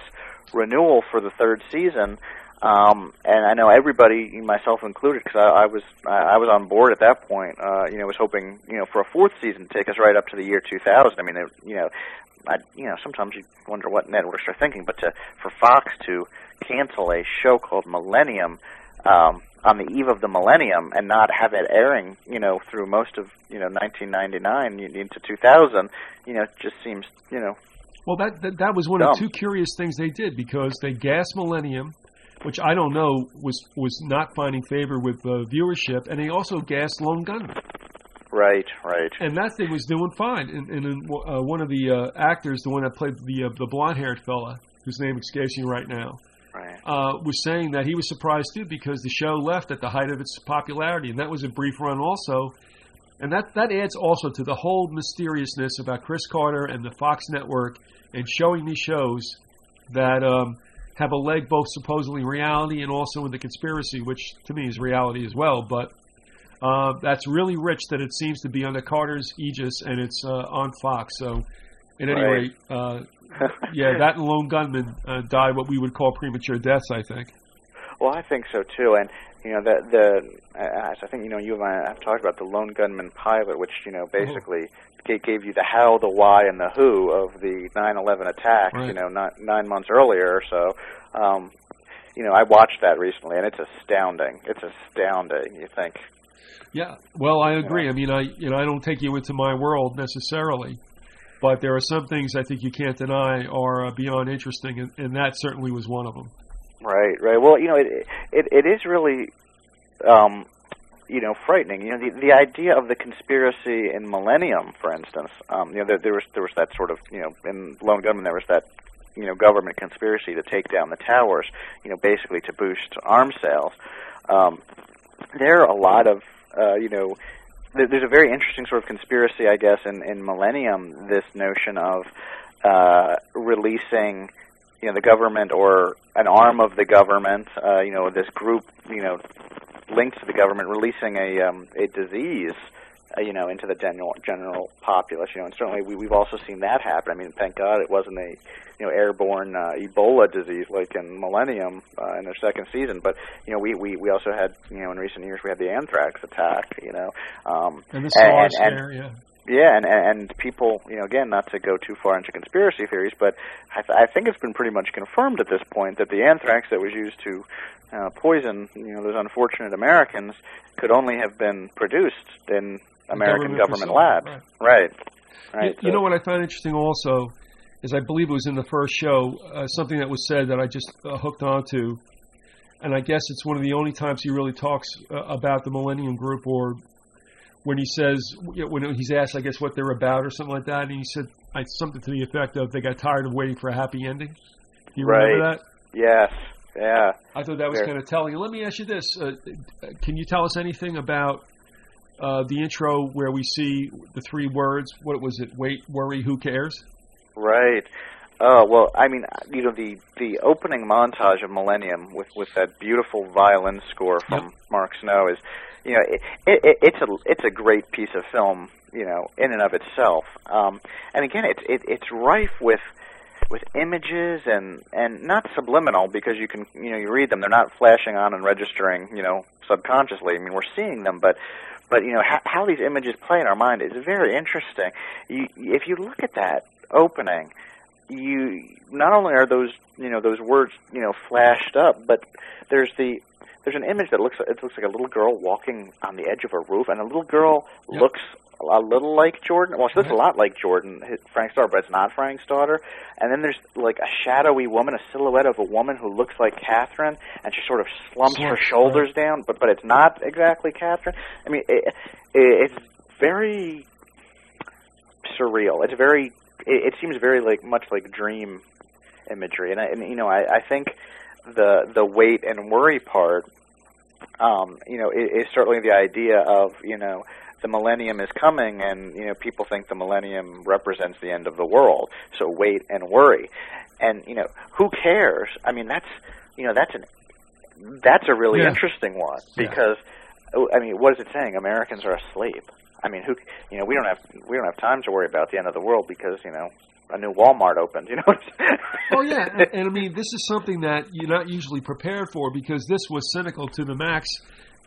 renewal for the third season, um, and I know everybody, myself included, because I, I was I, I was on board at that point. Uh, you know, was hoping you know for a fourth season to take us right up to the year 2000. I mean, it, you know, I, you know, sometimes you wonder what networks are thinking, but to, for Fox to cancel a show called Millennium um, on the eve of the millennium and not have it airing, you know, through most of you know 1999 into 2000, you know, just seems you know. Well, that that, that was one dumb. of two curious things they did because they gassed Millennium, which I don't know was was not finding favor with uh, viewership, and they also gassed Lone Gunmen. Right, right. And that thing was doing fine. And, and uh, one of the uh, actors, the one that played the uh, the blonde haired fella, whose name escapes me right now, right. Uh, was saying that he was surprised too because the show left at the height of its popularity, and that was a brief run also. And that, that adds also to the whole mysteriousness about Chris Carter and the Fox network and showing these shows that um, have a leg both supposedly in reality and also in the conspiracy, which to me is reality as well. But uh, that's really rich that it seems to be under Carter's aegis and it's uh, on Fox. So, at any right. rate, uh, yeah, that and Lone Gunmen uh, died what we would call premature deaths. I think. Well, I think so too, and you know the the as I think you know you and I have talked about the Lone Gunmen pilot, which you know basically oh. gave you the how, the why, and the who of the 9/11 attack. Right. You know, not nine months earlier or so. Um, you know, I watched that recently, and it's astounding. It's astounding. You think? Yeah. Well, I agree. I mean, I you know I don't take you into my world necessarily, but there are some things I think you can't deny are uh, beyond interesting, and, and that certainly was one of them. Right, right. Well, you know, it it, it is really, um, you know, frightening. You know, the the idea of the conspiracy in Millennium, for instance. Um, you know, there, there was there was that sort of you know in Lone Gunmen there was that you know government conspiracy to take down the towers. You know, basically to boost arms sales. Um, there are a lot of uh, you know there's a very interesting sort of conspiracy, I guess, in, in Millennium. This notion of uh, releasing you know the government or an arm of the government, uh, you know this group, you know, linked to the government, releasing a um, a disease, uh, you know, into the general general populace. You know, and certainly we, we've also seen that happen. I mean, thank God it wasn't a you know airborne uh, Ebola disease like in Millennium uh, in their second season. But you know, we, we we also had you know in recent years we had the anthrax attack. You know, um, and the SARS and, and, there, yeah. Yeah, and and people, you know, again, not to go too far into conspiracy theories, but I, th- I think it's been pretty much confirmed at this point that the anthrax that was used to uh, poison, you know, those unfortunate Americans could only have been produced in American government, government labs. Right. Right. right. You, so, you know what I found interesting also is I believe it was in the first show uh, something that was said that I just uh, hooked onto, and I guess it's one of the only times he really talks uh, about the Millennium Group or when he says when he's asked, I guess, what they're about or something like that, and he said something to the effect of they got tired of waiting for a happy ending. Do you right. remember that? Yes. Yeah. I thought that was Fair. kind of telling. Let me ask you this: uh, Can you tell us anything about uh, the intro where we see the three words? What was it? Wait, worry, who cares? Right. Oh well, I mean, you know, the the opening montage of Millennium with with that beautiful violin score from Yep. Mark Snow is, you know, it, it, it's a it's a great piece of film, you know, in and of itself. Um, and again, it's it, it's rife with with images and and not subliminal because you can you know you read them they're not flashing on and registering you know subconsciously. I mean, we're seeing them, but but you know how, how these images play in our mind is very interesting. You, if you look at that opening, you not only are those you know those words you know flashed up, but there's the there's an image that looks it looks like a little girl walking on the edge of a roof, and a little girl Yep. looks a little like Jordan. Well, she looks a lot like Jordan, Frank's daughter, but it's not Frank's daughter. And then there's like a shadowy woman, a silhouette of a woman who looks like Catherine, and she sort of slumps her Slumps, shoulders down, but but it's not exactly Catherine. I mean, it, it, it's very surreal. It's very. It, it seems very like much like dream imagery, and I, and you know I, I think the the wait and worry part, um, you know, is, is certainly the idea of you know the millennium is coming, and you know people think the millennium represents the end of the world, so wait and worry, and you know who cares? I mean that's you know that's an that's a really Yeah. interesting one because oh, I mean what is it saying? Americans are asleep. I mean, who you know we don't have we don't have time to worry about the end of the world because you know a new Walmart opened. You know. what I'm saying? Oh yeah, and, and I mean this is something that you're not usually prepared for because this was cynical to the max,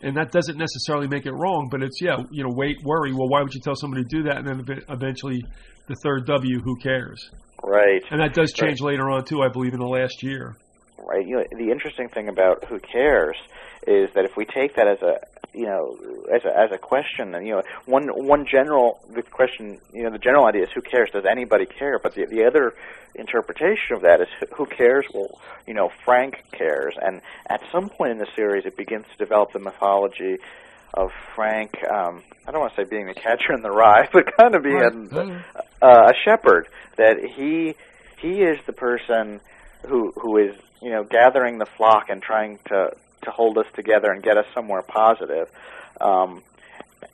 and that doesn't necessarily make it wrong. But it's yeah, you know, wait, worry. Well, why would you tell somebody to do that? And then eventually, the third W, who cares? right. And that does change later on too, I believe, in the last year. right? You know, the interesting thing about who cares is that if we take that as a you know as a as a question, and you know one one general the question you know the general idea is who cares? Does anybody care? But the the other interpretation of that is who cares? Well, you know Frank cares, and at some point in the series, it begins to develop the mythology of Frank. Um, I don't want to say being the catcher in the rye, but kind of being Right. uh, a shepherd. That he he is the person who who is you know gathering the flock and trying to to hold us together and get us somewhere positive. Um,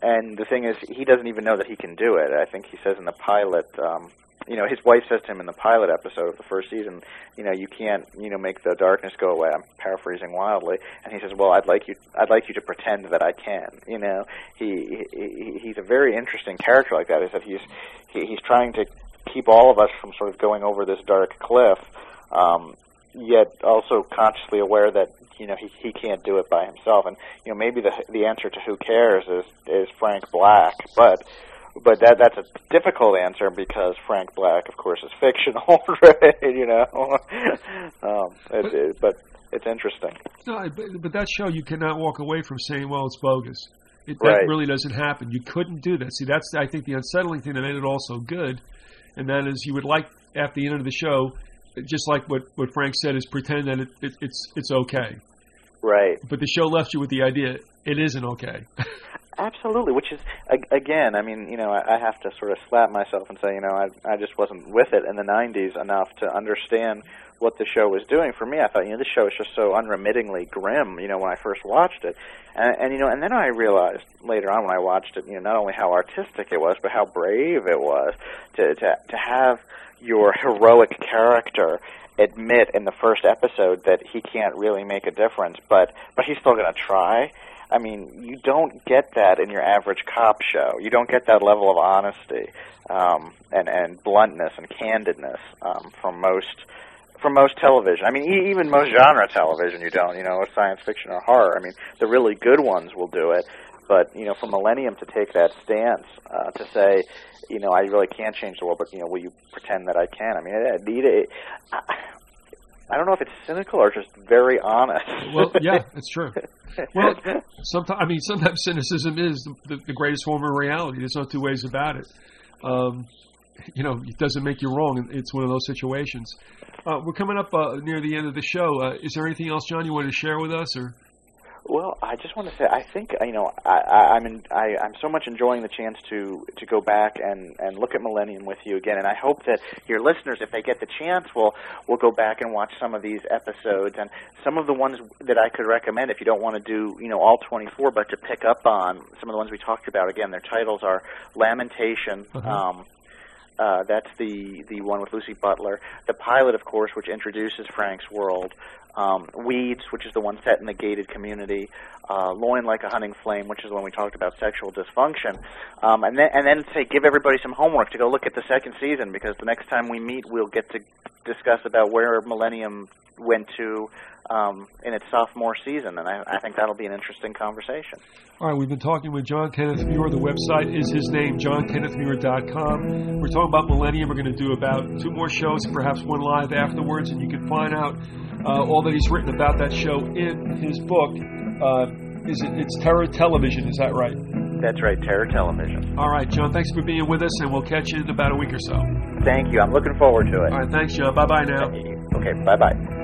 and the thing is, he doesn't even know that he can do it. I think he says in the pilot. Um, you know, his wife says to him in the pilot episode of the first season, you know, you can't, you know, make the darkness go away. I'm paraphrasing wildly, and he says, "Well, I'd like you, I'd like you to pretend that I can." You know, he, he he's a very interesting character like that. Is that he's he, he's trying to keep all of us from sort of going over this dark cliff, um, yet also consciously aware that you know he he can't do it by himself. And you know maybe the the answer to who cares is is Frank Black, but but that that's a difficult answer because Frank Black, of course, is fictional, right? You know, um, it, it, but it's interesting. No, but, but that show you cannot walk away from saying, "Well, it's bogus." It, Right. Really doesn't happen. You couldn't do that. See, that's I think the unsettling thing that made it all so good, and that is you would like at the end of the show, just like what what Frank said, is pretend that it, it, it's it's okay. Right. But the show left you with the idea it isn't okay. Absolutely, which is again, I mean, you know, I, have to sort of slap myself and say, you know, I I just wasn't with it in the '90s enough to understand what the show was doing. For me, I thought, you know, this show is just so unremittingly grim. You know, when I first watched it, and, and you know, and then I realized later on when I watched it, you know, not only how artistic it was, but how brave it was to to to have your heroic character admit in the first episode that he can't really make a difference, but but he's still going to try. I mean, you don't get that in your average cop show. You don't get that level of honesty um, and and bluntness and candidness um, from most from most television. I mean, e- even most genre television, you don't. You know, science fiction or horror. I mean, the really good ones will do it. But you know, for Millennium to take that stance uh, to say, you know, I really can't change the world, but you know, will you pretend that I can? I mean, I, don't know if it's cynical or just very honest. well, yeah, it's true. Well, sometimes I mean, sometimes cynicism is the, the, the greatest form of reality. There's no two ways about it. Um, you know, it doesn't make you wrong. It's one of those situations. Uh, we're coming up uh, near the end of the show. Uh, is there anything else, John, you want to share with us, or? Well, I just want to say, I think you know, I, I, I'm in, I, I'm so much enjoying the chance to to go back and and look at Millennium with you again, and I hope that your listeners, if they get the chance, will will go back and watch some of these episodes and some of the ones that I could recommend. If you don't want to do you know all 24, but to pick up on some of the ones we talked about again, their titles are Lamentation. Uh-huh. Um, uh, that's the the one with Lucy Butler. The pilot, of course, which introduces Frank's world. Um, Weeds, which is the one set in the gated community. Uh, Loin like a hunting flame, which is the one we talked about sexual dysfunction. Um, and then and then say give everybody some homework to go look at the second season because the next time we meet, we'll get to discuss about where Millennium went to um, in its sophomore season, and I, I think that'll be an interesting conversation. All right, we've been talking with John Kenneth Muir. The website is his name, johnkennethmuir.com. We're talking about Millennium. We're going to do about two more shows, perhaps one live afterwards, and you can find out uh, all that he's written about that show in his book. Uh, is it? It's Terror Television. Is that right? That's right, Terror Television. All right, John. Thanks for being with us, and we'll catch you in about a week or so. Thank you. I'm looking forward to it. All right. Thanks, John. Bye bye now. Okay. Bye bye.